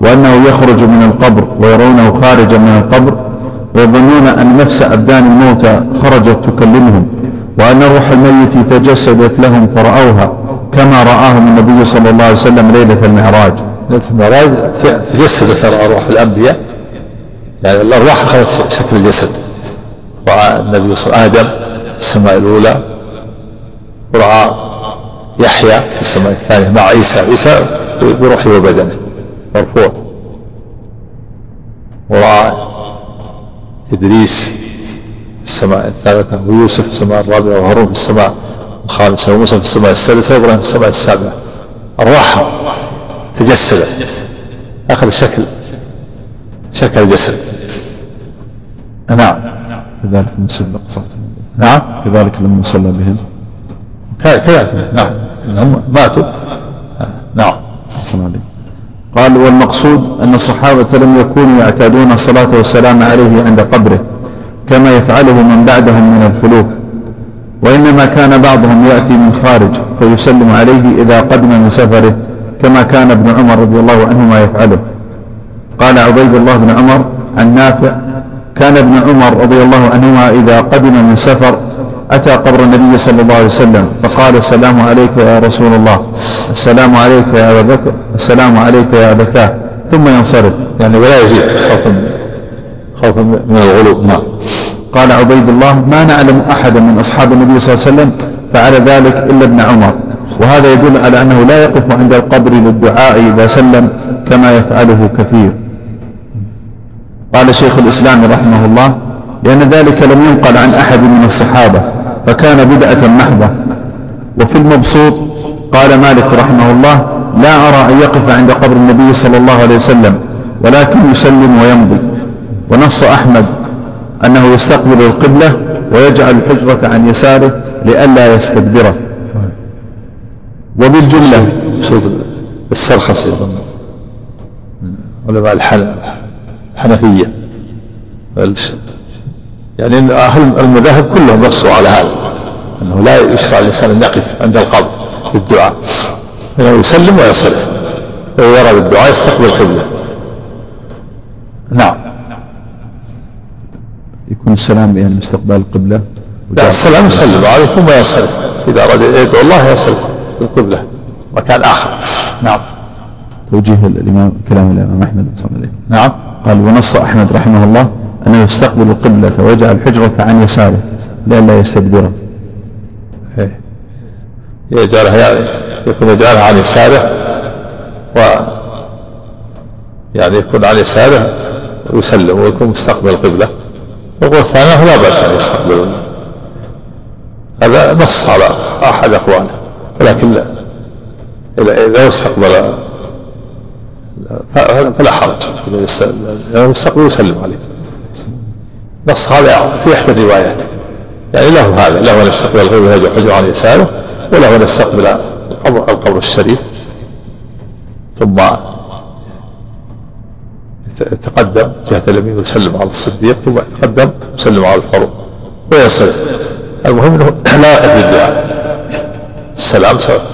وأنه يخرج من القبر ويرونه خارجا من القبر ويظنون أن نفس أبدان الموتى خرجت تكلمهم وأن روح الميت تجسدت لهم فرأوها كما رآهم النبي صلى الله عليه وسلم ليلة المعراج. ليلة المعراج تجسدت أرواح الأنبياء. يعني الأرواح أخذت شكل الجسد رأى النبي صلى الله عليه آدم في السماء الأولى. ورأى يحيى في السماء الثانية مع عيسى. عيسى بروحه وبدنه مرفوع. ورأى إدريس في السماء الثالثة ويوسف في السماء الرابعة وهارون في السماء الخامسة وموسى في السماء السادسة وإبراهيم في السماء السابعة. أرواحهم. تجسدت أخذ شكل. شكل الجسد. نعم. كذلك من نعم. كذلك لما صلى بهم. كذلك نعم. هم ماتوا. نعم. حسن عليك قال والمقصود أن الصحابة لم يكونوا يعتادون الصلاة والسلام عليه عند قبره كما يفعله من بعدهم من الخلوف وإنما كان بعضهم يأتي من خارج فيسلم عليه إذا قدم من سفره. كما كان ابن عمر رضي الله عنهما يفعله. قال عبيد الله بن عمر عن نافع كان ابن عمر رضي الله عنهما إذا قدم من سفر أتى قبر النبي صلى الله عليه وسلم فقال السلام عليك يا رسول الله السلام عليك يا أبا بكر السلام عليك يا أبتاه. ثم ينصرف. يعني ولا يزيد خوفا خوفا من الغلو. نعم. قال عبيد الله ما نعلم أحدا من أصحاب النبي صلى الله عليه وسلم فعل ذلك إلا ابن عمر. وهذا يدل على أنه لا يقف عند القبر للدعاء إذا سلم كما يفعله كثير. قال شيخ الإسلام رحمه الله لأن ذلك لم ينقل عن أحد من الصحابة فكان بدعة محضة. وفي المبسوط قال مالك رحمه الله لا أرى أن يقف عند قبر النبي صلى الله عليه وسلم ولكن يسلم ويمضي. ونص أحمد أنه يستقبل القبلة ويجعل الحجرة عن يساره لئلا يستدبره. وبالجملة. السرخسي علماء الحنفية. يعني أهل المذاهب كلهم نصوا على هذا أنه لا يشرع الإنسان أن يقف عند القبر للدعاء أنه يسلم ويصرف. لو يرى بالدعاء يستقبل القبلة. نعم. يكون السلام يعني مستقبل القبلة. لا السلام يسلم عليه ثم ينصرف إذا أراد يدعو الله يصرف. القبلة مكان آخر نعم. توجيه الإمام كلام الإمام أحمد صلى الله عليه نعم. قال ونص أحمد رحمه الله أنه يستقبل القبلة ويجعل الحجرة عن يساره لئلا يستدبره. إيه. يجعلها يعني يكون يجعلها عن يساره و يعني يكون عن يساره ويسلم ويكون مستقبل القبلة. والقول الثاني لا بأس أن يستقبل هذا نص على أحد أقواله ولكن لا. إذا استقبل فلا حرج. إذا يستقبل يسلم عليه. نص هذا في إحدى الروايات. يعني له هذا له أن يستقبل الغيب ويهجر حجر عن يساره وله أن يستقبل القبر, الشريف. ثم يتقدم جهة اليمين ويسلم على الصديق ثم يتقدم ويسلم على الفاروق وينصرف المهم إنه لا يقف بالدعاء السلام سواء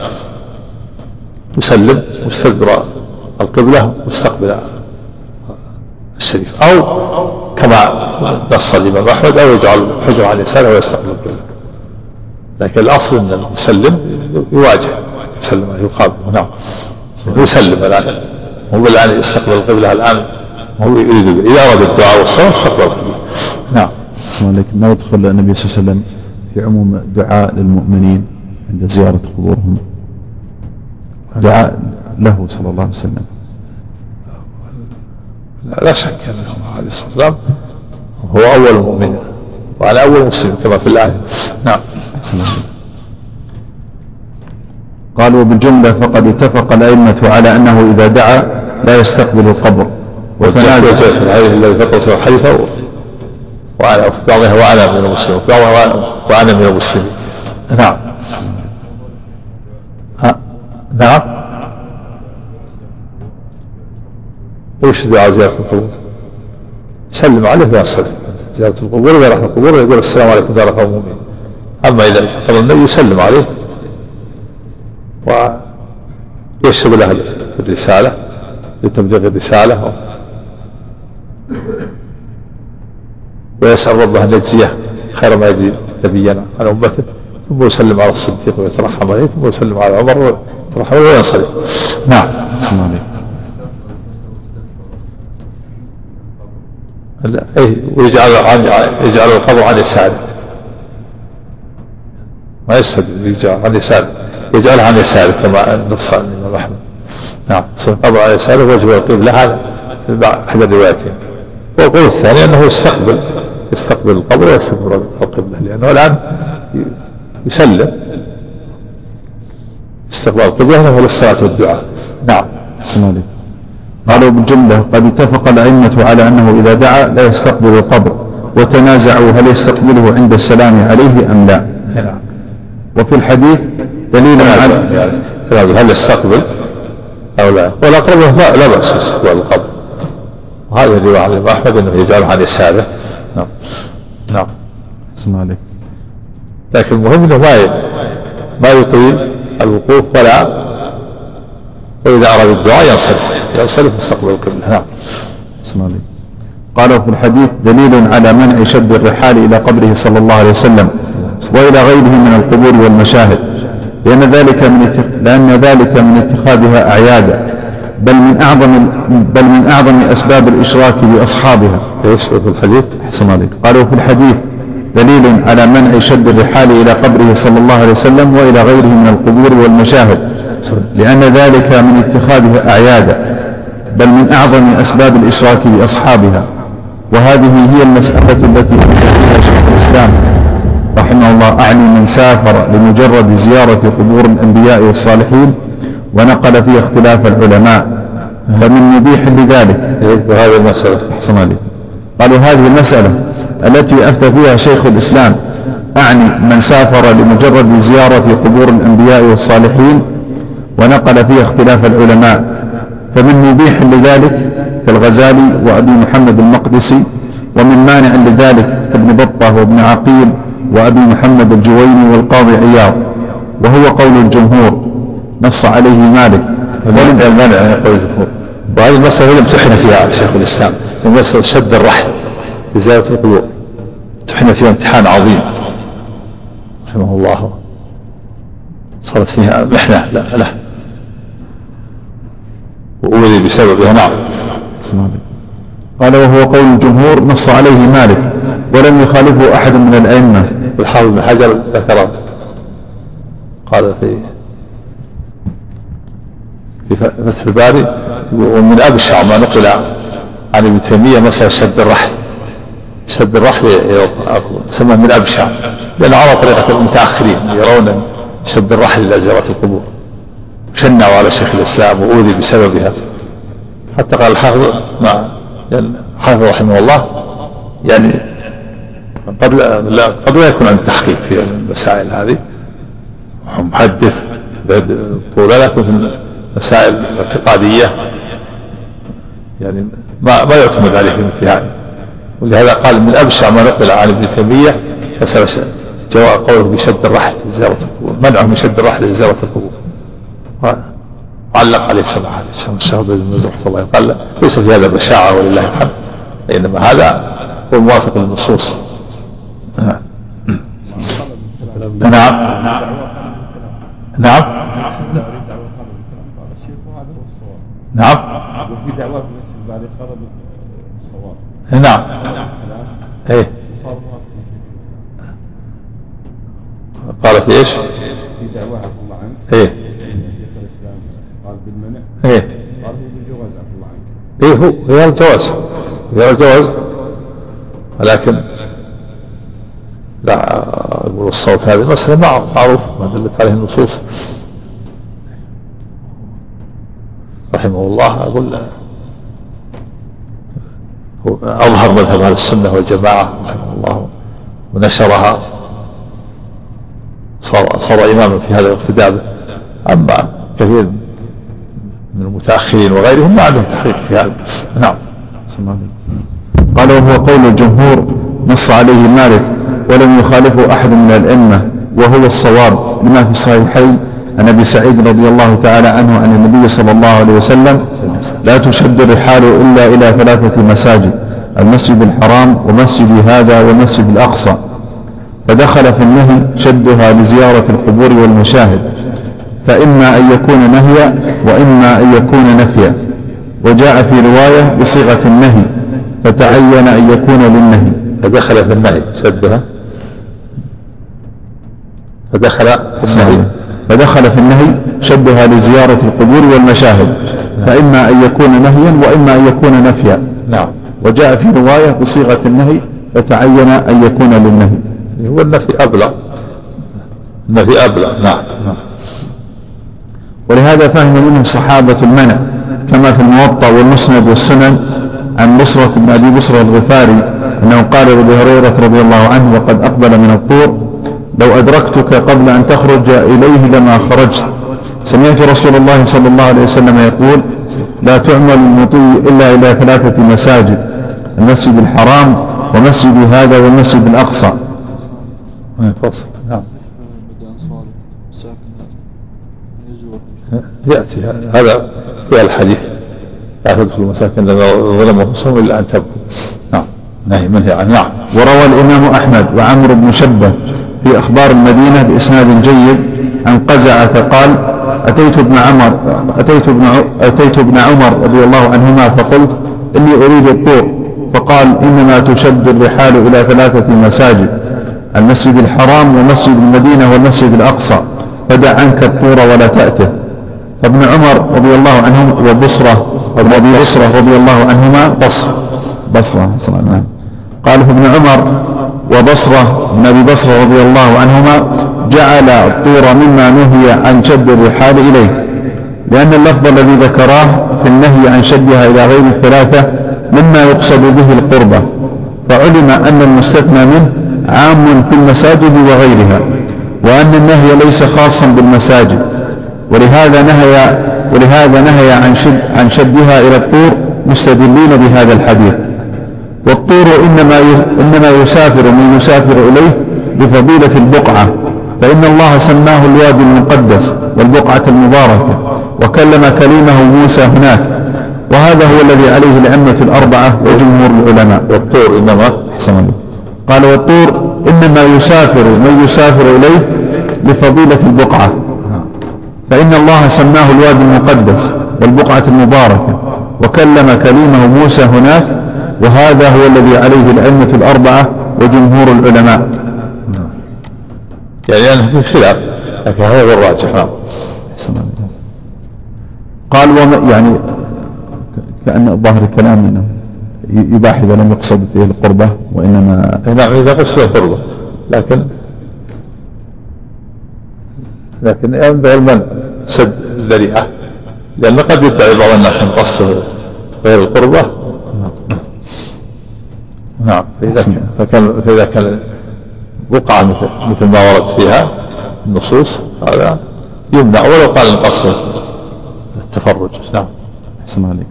يسلم واستدبر القبلة واستقبل الشريف. أو كما نص الإمام أحمد أو يجعل حجر على يساره ويستقبل القبلة. لكن الأصل أن المسلم يواجه يسلم يقابل. نعم. يسلم الآن. هو الآن يستقبل القبلة الآن. هو يريد إذا أراد الدعاء والصلاة استقبل القبلة. نعم. ما يدخل النبي صلى الله عليه وسلم في عموم دعاء للمؤمنين. عند زيارة قبورهم. دعاء له صلى الله عليه وسلم. لا شك انه عليه الصلاه والسلام هو أول المؤمنين وعلى أول مسلم كما في الآية. نعم. قال وبالجمله فقد اتفق الأئمة على أنه إذا دعا لا يستقبل القبر. وتنازع. في الحديث الذي فطر وأنا وفي بعضها وأنا من المسلمين بعضها وأنا من المسلمين. نعم. نعم وش دعاء زيارة القبور سلم عليه وينصرف زيارة القبور وإذا راح القبور يقول السلام عليكم دار قوم مؤمنين أما إذا قال النبي يسلم عليه ويشهد له الرسالة لتبليغ الرسالة ويسأل ربه أن يجزيه خير ما يجزي نبينا عن أمته ثم يسلم على الصديق ويترحم عليه ثم يسلم على عمر ويترحم عليه وينصرف نعم. الله إيه ويجعل عن يجعل القبر عن يساره. ما يستدل يجعل عن يساره يجعلها عن يساره كما نص الإمام أحمد. نعم. القبر عن يساره وجه القبله هذا احد الروايتين. والقول الثاني أنه يستقبل يستقبل القبر ويستقبل القبله لأنه الآن يسلم. استقبال القبله هو للصلاه والدعاء. نعم. بسم الله قالوا بالجملة قد اتفق الأئمة على أنه إذا دعا لا يستقبل القبر وتنازعوا هل يستقبله عند السلام عليه أم لا. نعم. وفي الحديث دليل على تنازع هل يستقبل أو لا؟ والأقرب لا, لا بأس باستقبال القبر. وهذا الرواية عن أحمد أنه يجعله عن يساره. نعم. نعم. اسم عليك. لكن المهم أنه ما ما يطيل الوقوف ولا وإذا أراد الدعاء ينصرف ينصرف مستقبل القبلة نعم قالوا في الحديث دليل على منع شد الرحال إلى قبره صلى الله عليه وسلم وإلى غيره من القبور والمشاهد لأن ذلك من لأن ذلك من اتخاذها أعيادا بل من أعظم بل من أعظم أسباب الإشراك بأصحابها. إيش في الحديث؟ أحسن عليك. قالوا في الحديث دليل على منع شد الرحال إلى قبره صلى الله عليه وسلم وإلى غيره من القبور والمشاهد. لأن ذلك من اتخاذها أعيادا بل من أعظم أسباب الإشراك بأصحابها. وهذه هي المسألة التي فيها شيخ الإسلام رحمه الله. أعني من سافر لمجرد زيارة قبور الأنبياء والصالحين ونقل فيها اختلاف العلماء. فمن مبيح لذلك. وهذه المسألة. أحسن عليك. قالوا هذه المسألة التي أفتى فيها شيخ الإسلام أعني من سافر لمجرد زيارة قبور الأنبياء والصالحين ونقل فيها اختلاف العلماء فمن مبيح لذلك كالغزالي وأبي محمد المقدسي ومن مانع لذلك كابن بطة وابن عقيل وأبي محمد الجويني والقاضي عياض وهو قول الجمهور نص عليه مالك. ولم المانع عن قول الجمهور. وهذه المسألة لم تحن فيها شيخ الإسلام. مسألة شد الرحل لزيارة القبور. تحن فيها امتحان عظيم. رحمه الله. صارت فيها محنة. لا له وأوذي بسببها نعم. قال وهو قول الجمهور نص عليه مالك ولم يخالفه أحد من الأئمة. الحافظ بن حجر ذكر قال في في فتح الباري ومن أبشع ما نقل عن ابن تيمية مسألة شد الرحل. شد الرحل سمى من أبشع. لأن على طريقة المتأخرين يرون شد الرحل إلى زيارة القبور. شنعوا على شيخ الإسلام وأوذي بسببها. حتى قال الحافظ مع يعني الحافظ رحمه الله يعني قد لا قد لا يكون عند تحقيق في المسائل هذه. محدث طولة لكن في المسائل الاعتقادية. يعني ما ما يعتمد عليه في مثل هذه ولهذا قال من ابشع ما نقل عن ابن تيمية مساله جواء قوله بشد الرحل لزيارة القبور منعه من شد الرحل لزيارة القبور. علق عليه سماحة الشيخ بن المزرح الله قال ليس في هذا بشاعة ولله الحمد إنما هذا هو موافق للنصوص. نعم. نعم. نعم. نعم وفي دعوات بعد خرب الصواب. نعم. إيه. قال في إيش؟ في دعوة عبد الله عنك. إيه. شيخ الإسلام قال بالمنع. إيه. قال بالجواز عبد الله عنك. إيه هو هو الجواز هو الجواز ولكن لا أقول الصوت هذه مسألة معروف ما دلت عليه النصوص. رحمه الله أقول أظهر مذهب أهل السنة والجماعة رحمه الله ونشرها. صار صار إماما في هذا الاقتداء. أما كثير من المتأخرين وغيرهم ما عندهم تحقيق في هذا. نعم. قال وهو قول الجمهور نص عليه مالك ولم يخالفه أحد من الأئمة وهو الصواب لما في الصحيحين عن أبي سعيد رضي الله تعالى عنه عن النبي صلى الله عليه وسلم لا تشد الرحال إلا إلى ثلاثة مساجد المسجد الحرام ومسجد هذا والمسجد الأقصى. فدخل في النهي شدها لزيارة القبور والمشاهد فإما أن يكون نهيا وإما أن يكون نفيا. وجاء في رواية بصيغة النهي فتعين أن يكون للنهي. فدخل في النهي شدها. فدخل في النهي. فدخل في النهي شبه لزيارة القبور والمشاهد فإما أن يكون نهيا وإما أن يكون نفيا. نعم. وجاء في رواية بصيغة النهي فتعين أن يكون للنهي. هو النفي أبلغ. النفي أبلغ. نعم. ولهذا فهم منه الصحابة المنع كما في الموطأ والمسند والسنن عن بصرة بن أبي بصرة الغفاري أنه قال لأبي هريرة رضي الله عنه وقد أقبل من الطور لو أدركتك قبل أن تخرج إليه لما خرجت. سمعت رسول الله صلى الله عليه وسلم يقول لا تعمل المطي إلا إلى ثلاثة مساجد المسجد الحرام ومسجد هذا والمسجد الأقصى. نعم. يأتي. هذا في الحديث. لا تدخل المساكن ظلم انفسهم إلا أن تبكوا نعم. نهي. منهي عن نعم. وروى الإمام أحمد وعمرو بن شبه في أخبار المدينة بإسناد جيد عن قزعة قال أتيت ابن عمر أتيت ابن أتيت ابن عمر رضي الله عنهما فقلت إني أريد الطور فقال إنما تشد الرحال إلى ثلاثة مساجد المسجد الحرام ومسجد المدينة والمسجد الأقصى فدع عنك الطور ولا تأته. فابن عمر رضي الله عنهم وبصرة رضي الله عنهما بصرة بصرة نعم. قال ابن عمر وبصرة بن أبي بصرة رضي الله عنهما جعل الطور مما نهي عن شد الرحال إليه. لأن اللفظ الذي ذكراه في النهي عن شدها إلى غير الثلاثة مما يقصد به القربة فعلم أن المستثنى منه عام في المساجد وغيرها وأن النهي ليس خاصا بالمساجد. ولهذا نهي ولهذا نهي عن شد عن شدها إلى الطور مستدلين بهذا الحديث. والطور إنما إنما يسافر من يسافر إليه بفضيلة البقعة فإن الله سماه الوادي المقدس والبقعة المباركة وكلم كليمه موسى هناك وهذا هو الذي عليه الأئمة الأربعة وجمهور العلماء. والطور إنما أحسن قال والطور إنما يسافر من يسافر إليه بفضيلة البقعة فإن الله سماه الوادي المقدس والبقعة المباركة وكلم كليمه موسى هناك وهذا هو الذي عليه الأئمة الأربعة وجمهور العلماء. يعني أنه في خلاف لكن هذا هو الراجح. نعم. قال وما يعني كأن ظاهر الكلام إنه يباح إذا لم يقصد فيه القربة وانما نعم إذا قصد القربة. لكن لكن ينبغي المنع سد الذريعة لأن قد يدعي بعض الناس أن قصد غير القربة. نعم فإذا كان فكان فإذا كان بقعة مثل مثل ما ورد فيها النصوص هذا يمنع. ولو قال القصر التفرج. نعم. أحسن عليك.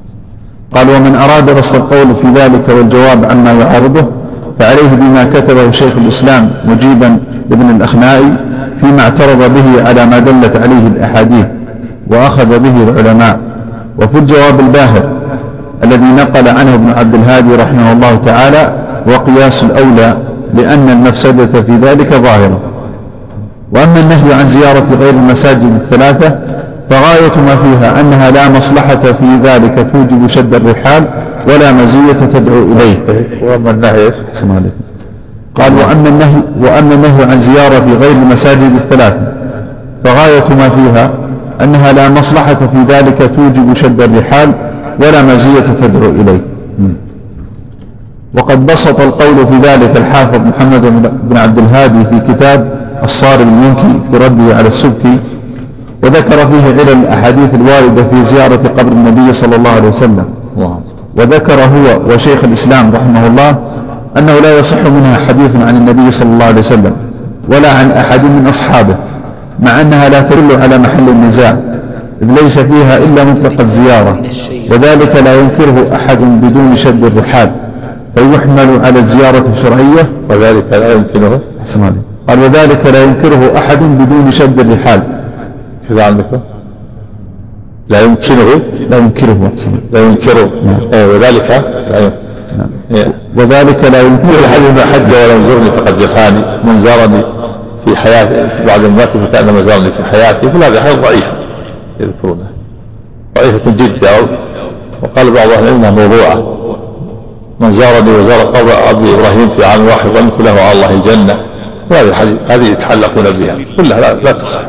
قال ومن أراد رصد القول في ذلك والجواب عما يعارضه فعليه بما كتبه شيخ الإسلام مجيبا لابن الأخنائي فيما اعترض به على ما دلت عليه الأحاديث وأخذ به العلماء. وفي الجواب الباهر الذي نقل عنه ابن عبد الهادي رحمه الله تعالى وقياس الأولى لأن المفسدة في ذلك ظاهرة. وأما النهي عن زيارة غير المساجد الثلاثة فغاية ما فيها أنها لا مصلحة في ذلك توجب شد الرحال ولا مزية تدعو إليه. وأما النهي قال وأما النهي وأما النهي عن زيارة غير المساجد الثلاثة فغاية ما فيها أنها لا مصلحة في ذلك توجب شد الرحال ولا مزية تدعو إليه. وقد بسط القول في ذلك الحافظ محمد بن عبد الهادي في كتاب الصارم المنكي في رده على السبكي وذكر فيه علل الأحاديث الواردة في زيارة قبر النبي صلى الله عليه وسلم. وذكر هو وشيخ الإسلام رحمه الله أنه لا يصح منها حديث عن النبي صلى الله عليه وسلم ولا عن أحد من أصحابه مع أنها لا تدل على محل النزاع. إذ ليس فيها إلا مطلق الزيارة. وذلك لا ينكره أحد بدون شد الرحال. فيحمل على الزيارة الشرعية وذلك لا يمكنه. قال وذلك لا ينكره أحد بدون شد الرحال. كذا عندكم لا يمكنه. لا ينكره لا ينكره. نعم. إيه، وذلك لا يمكنه نعم. إيه. وذلك لا ينكره الحديث ما حج ولم زرني فقد جفاني من زارني في حياتي بعد الممات فكانما زارني في حياتي فهذا حديث ضعيف. يذكرونه. ضعيفة جدا وقال بعض أهل العلم موضوعة. من زارني وزار قبر أبي إبراهيم في عام واحد ظننت له على الله الجنة. وهذه هذه يتحلقون بها. كلها لا, لا تصح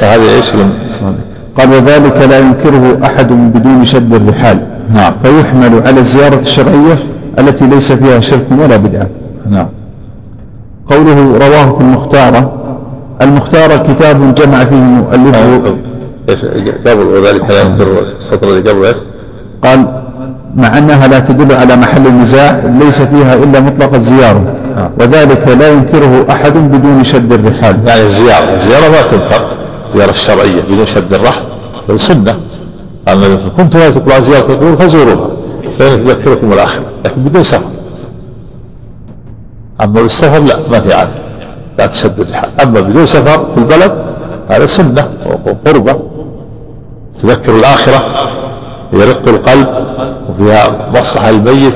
فهذه إيش؟ قال وذلك لا ينكره أحد بدون شد الرحال. نعم. فيحمل على الزيارة الشرعية التي ليس فيها شرك ولا بدعة. نعم. قوله رواه في المختارة المختارة كتاب جمع فيه مؤلفه إيش قبل لا ينكر السطر اللي قبل إيش؟ قال مع أنها لا تدل على محل النزاع ليس فيها إلا مطلق الزيارة. آه. وذلك لا ينكره أحد بدون شد الرحال. يعني الزيارة الزيارة ما تنكر الزيارة الشرعية بدون شد الرحل هذه سنة. قال النبي كنت لا تقرأ زيارة القبور فزوروها فإن تذكركم الآخرة لكن بدون سفر. أما بالسفر لا ما في عادة. لا تشد الرحال أما بدون سفر في البلد هذا سنة وقربة. تذكر الآخرة يرق القلب وفيها مصلحة الميت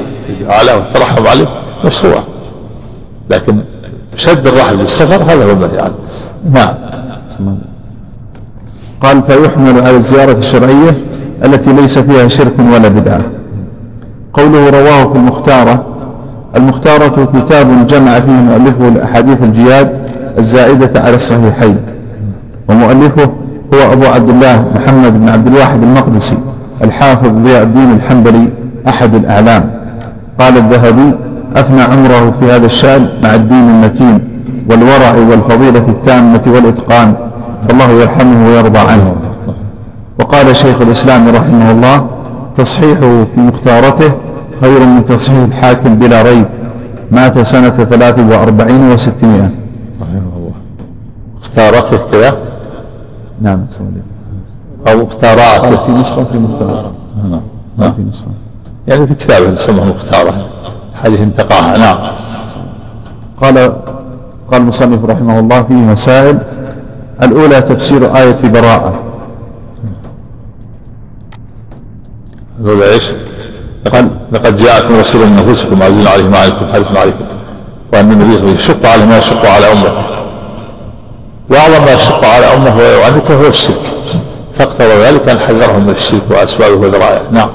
على والترحم عليه مشروع. لكن شد الرحل بالسفر هذا هو المنهي عنه. نعم. قال فيحمل على الزيارة الشرعية التي ليس فيها شرك ولا بدعة. قوله رواه في المختارة المختارة كتاب جمع فيه مؤلفه الأحاديث الجياد الزائدة على الصحيحين. ومؤلفه هو أبو عبد الله محمد بن عبد الواحد المقدسي الحافظ ضياء الدين الحنبلي أحد الأعلام. قال الذهبي أثنى عمره في هذا الشأن مع الدين المتين والورع والفضيلة التامة والإتقان. فالله يرحمه ويرضى عنه. وقال شيخ الإسلام رحمه الله تصحيحه في مختارته خير من تصحيح الحاكم بلا ريب مات سنة ثلاث وأربعين وستمائة. رحمه الله. اختارته كذا نعم أو مختاراته في نسخة في مختارة نعم. نعم في نسخة. يعني في كتابه يسمى مختارة حديث انتقاها. نعم. قال قال المصنف رحمه الله فيه مسائل. الأولى تفسير آية براءة. الأولى إيش؟ قال لقد جاءكم رسول من أنفسكم عزيز عليه ما عليكم حريص عليكم. وأن النبي صلى الله عليه وسلم يشق على ما يشق على أمته. وأعظم ما يشق على أمه ويعنته هو الشرك. فاقتضى ذلك أن حذرهم من الشرك وأسبابه وذرائعه نعم.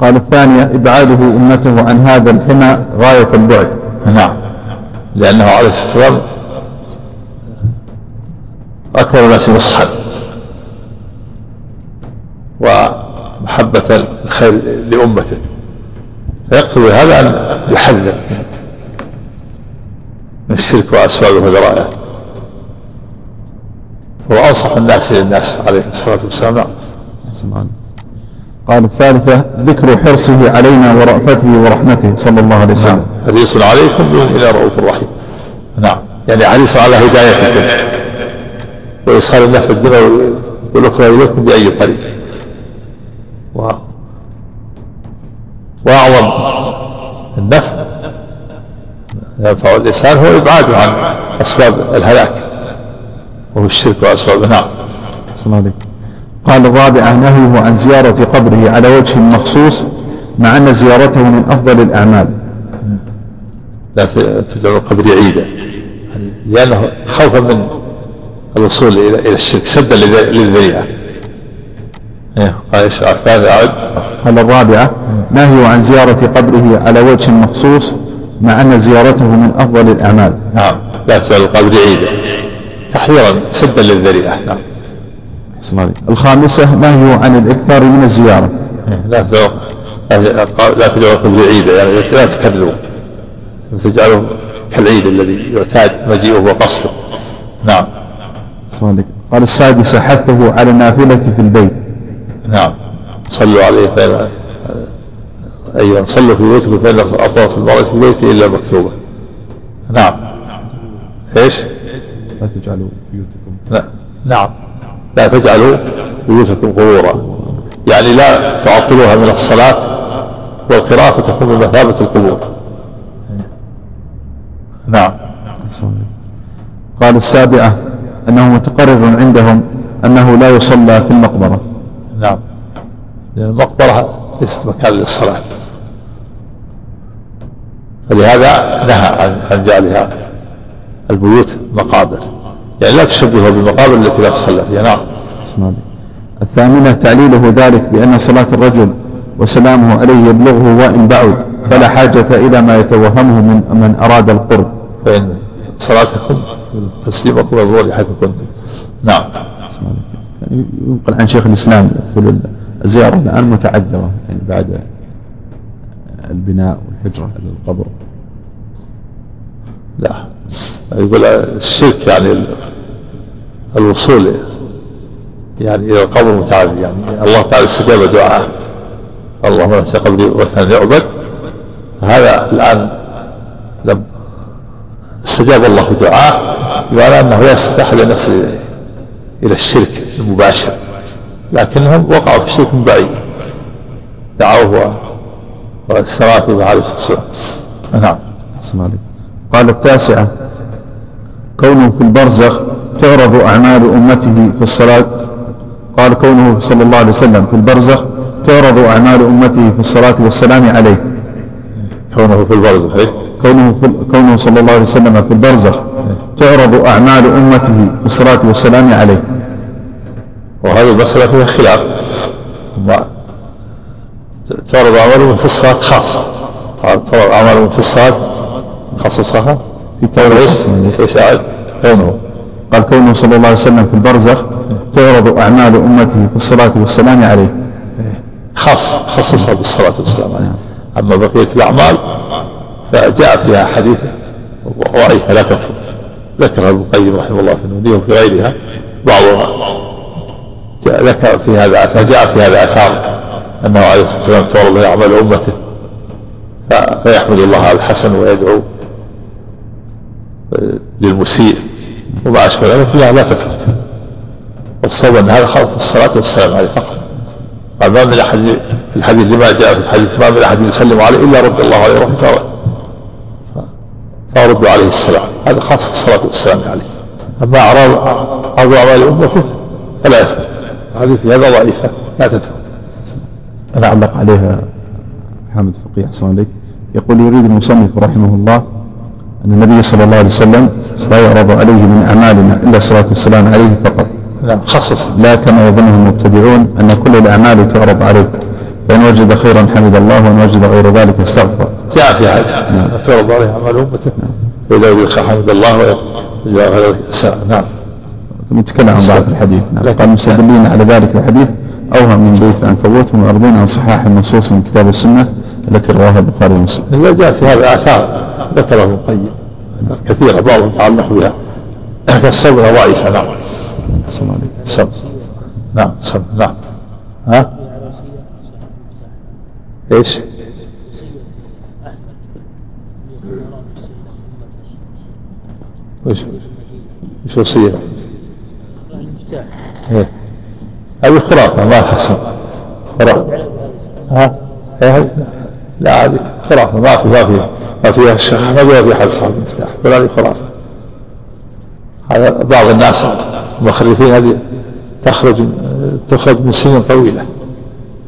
قال الثانية إبعاده أمته عن هذا الحمى غاية البعد. نعم. لأنه عليه الصلاة والسلام أكبر الناس نصحا ومحبة الخير لأمته. فيقتضي هذا أن يحذر من الشرك وأسبابه وذرائعه هو أنصح الناس للناس عليه الصلاة والسلام. قال الثالثة ذكر حرصه علينا ورأفته ورحمته صلى الله عليه وسلم. نعم. حريص عليكم إلى رؤوف رحيم نعم. يعني حريص على هدايتكم. وإيصال النفع الدنيا والأخرى إليكم بأي طريق. وأعظم النفع. ينفع الإنسان هو إبعاده عن أسباب الهلاك وهو الشرك وأسبابه نعم قال الرابعة نهيه عن زيارة قبره على وجه مخصوص مع أن زيارته من أفضل الأعمال. لا تجعل القبر عيدا لأنه خوفا من الوصول إلى الشرك سدا للذريعة قال إيش الثالث قال الرابعة. نهي عن زيارة قبره على وجه مخصوص مع أن زيارته من أفضل الأعمال؟ نعم. لا تجعل القبر عيدا تحذيرا سدا للذريعة. نعم. الخامسة نهي عن الإكثار من الزيارة؟ إيه، لا تجعل لا تجعل القبر عيدا يعني لا تكرروا. وتجعله كالعيد الذي يعتاد مجيئه وقصده نعم. قال السادسة حثه على النافلة في البيت. نعم. صلوا عليه فإن أيضا صلوا في بيوتكم فإن أفضل المرأة في بيته إلا مكتوبة. نعم. إيش؟ لا تجعلوا بيوتكم. لا. نعم. لا تجعلوا بيوتكم قبورا. يعني لا تعطلوها من الصلاة والقراءة فتكون بمثابة القبور. نعم. قال السابعة أنه متقرر عندهم أنه لا يصلى في المقبرة. لأن المقبرة ليست مكان للصلاة. فلهذا نهى عن جعلها البيوت مقابر. يعني لا تشبهها بالمقابر التي لا تصلى فيها. نعم. الثامنة تعليله ذلك بأن صلاة الرجل وسلامه عليه يبلغه وإن بعد فلا حاجة إلى ما يتوهمه من من أراد القرب. فإن صلاتكم تسليمكم يظهر حيث كنتم. نعم. ينقل عن شيخ الإسلام في الزيارة الآن متعذرة يعني بعد البناء والهجرة إلى القبر. لا يقول الشرك يعني الوصول يعني إلى القبر متعدد يعني الله تعالى استجاب دعاء. اللهم لا قبري وثنا يعبد. هذا الآن لم استجاب الله دعاء بمعنى أنه لا يستطيع أن يصل إلى الشرك المباشر. لكنهم وقعوا في من بعيد. دعوه عليه الصلاة والسلام. نعم. قال التاسعة كونه في البرزخ تعرض أعمال أمته في الصلاة. قال كونه صلى الله عليه وسلم في البرزخ تعرض أعمال أمته في الصلاة والسلام عليه. كونه في البرزخ إيه؟ كونه, في كونه صلى الله عليه وسلم في البرزخ تعرض أعمال أمته في الصلاة والسلام عليه. وهذه المسألة فيها خلاف. تعرض أعمالهم في الصلاة خاصة. تعرض أعمالهم في الصلاة خصصها في توريخ إيش كونه قال كونه صلى الله عليه وسلم في البرزخ تعرض أعمال أمته في الصلاة والسلام عليه. خاص خصصها بالصلاة والسلام عليه. أما بقية الأعمال فجاء فيها حديث ضعيفة لا تثبت ذكرها ابن القيم رحمه الله في النونية وفي غيرها بعضها. ذكر في هذا أثار جاء في هذا أثار أنه عليه الصلاة والسلام تعرض له أعمال أمته فيحمد الله على الحسن ويدعو للمسيء. وما أشبه ذلك لا لا تثبت والصواب أن هذا خوف الصلاة والسلام عليه فقط. قال ما من أحد في الحديث لما جاء في الحديث ما من أحد يسلم عليه إلا رد الله عليه رحمة فأرد عليه السلام. هذا خاص في الصلاة والسلام عليه. أما أعراض أعراض أعمال أمته فلا يثبت. هذه هذا ضعيفة لا تثبت أنا أعلق عليها حامد فقيه أحسن عليك يقول يريد المصنف رحمه الله أن النبي صلى الله عليه وسلم لا يعرض عليه من أعمالنا إلا الصلاة والسلام عليه فقط لا خصص لا كما يظنه المبتدعون أن كل الأعمال تعرض عليه فإن وجد خيرا حمد الله وإن وجد غير ذلك استغفر جاء في هذا نعم. تعرض عليه أعمال أمته نعم. فإذا وجد حمد الله وجد غير نعم ثم نتكلم عن ضعف الحديث نعم. قال مستدلين على ذلك الحديث أوهم من بيت العنكبوت ومعرضين عن صحاح النصوص من كتاب السنة التي رواها البخاري ومسلم. إذا جاء في هذا آثار ذكره ابن القيم كثيرة بعضهم يتعلق بها فالصبر ضعيفة نعم. صبر نعم صبر نعم ها؟ إيش؟ وش وش وصية؟ هذه خرافة ما الحسن خرافة. ها؟ إيه؟ لا هذه خرافة ما في ما في ما فيها الشيخ ما فيها في حد صاحب المفتاح ولا هذه خرافة. هذا بعض الناس المخرفين هذه تخرج تخرج من سنين طويلة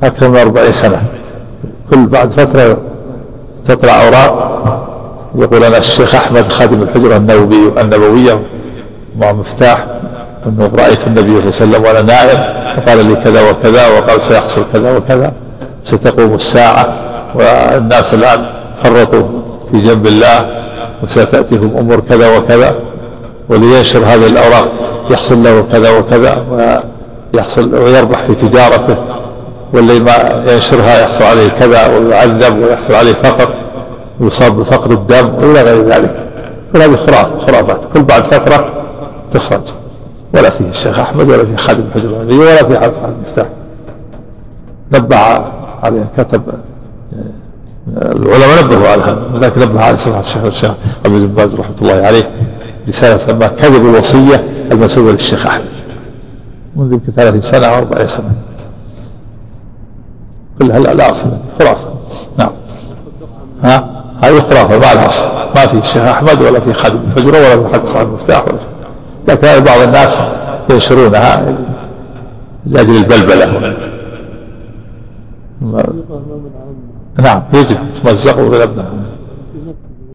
أكثر من أربعين سنة. كل بعد فترة تطلع أوراق. يقول أنا الشيخ أحمد خادم الحجرة النووية النبوية مع مفتاح. أنه رأيت النبي صلى الله عليه وسلم وأنا نائم فقال لي كذا وكذا وقال سيحصل كذا وكذا ستقوم الساعة والناس الآن فرطوا في جنب الله وستأتيهم أمور كذا وكذا ولينشر هذه الأوراق يحصل له كذا وكذا ويحصل ويربح في تجارته واللي ما ينشرها يحصل عليه كذا ويعذب ويحصل عليه فقر ويصاب بفقر الدم إلى غير ذلك. هذه خرافات خرافات. كل بعد فترة تخرج. ولا فيه الشيخ أحمد ولا فيه خادم حجر ولا فيه صاحب المفتاح. نبه عليه كتب العلماء نبهوا على هذا ولذلك نبه على سماحة الشيخ الشيخ عبد بن باز رحمة الله عليه رسالة سماها كذب الوصية المنسوبة للشيخ أحمد منذ يمكن 30 سنة أو 40 سنة. كلها لا أصل خرافة نعم. ها؟ هذه خرافة ما لها أصل. ما في الشيخ أحمد ولا في خادم الحجرة ولا في حد صاحب المفتاح ولا في لكن بعض الناس ينشرونها لأجل البلبلة. نعم يجب تمزقوا بالأبناء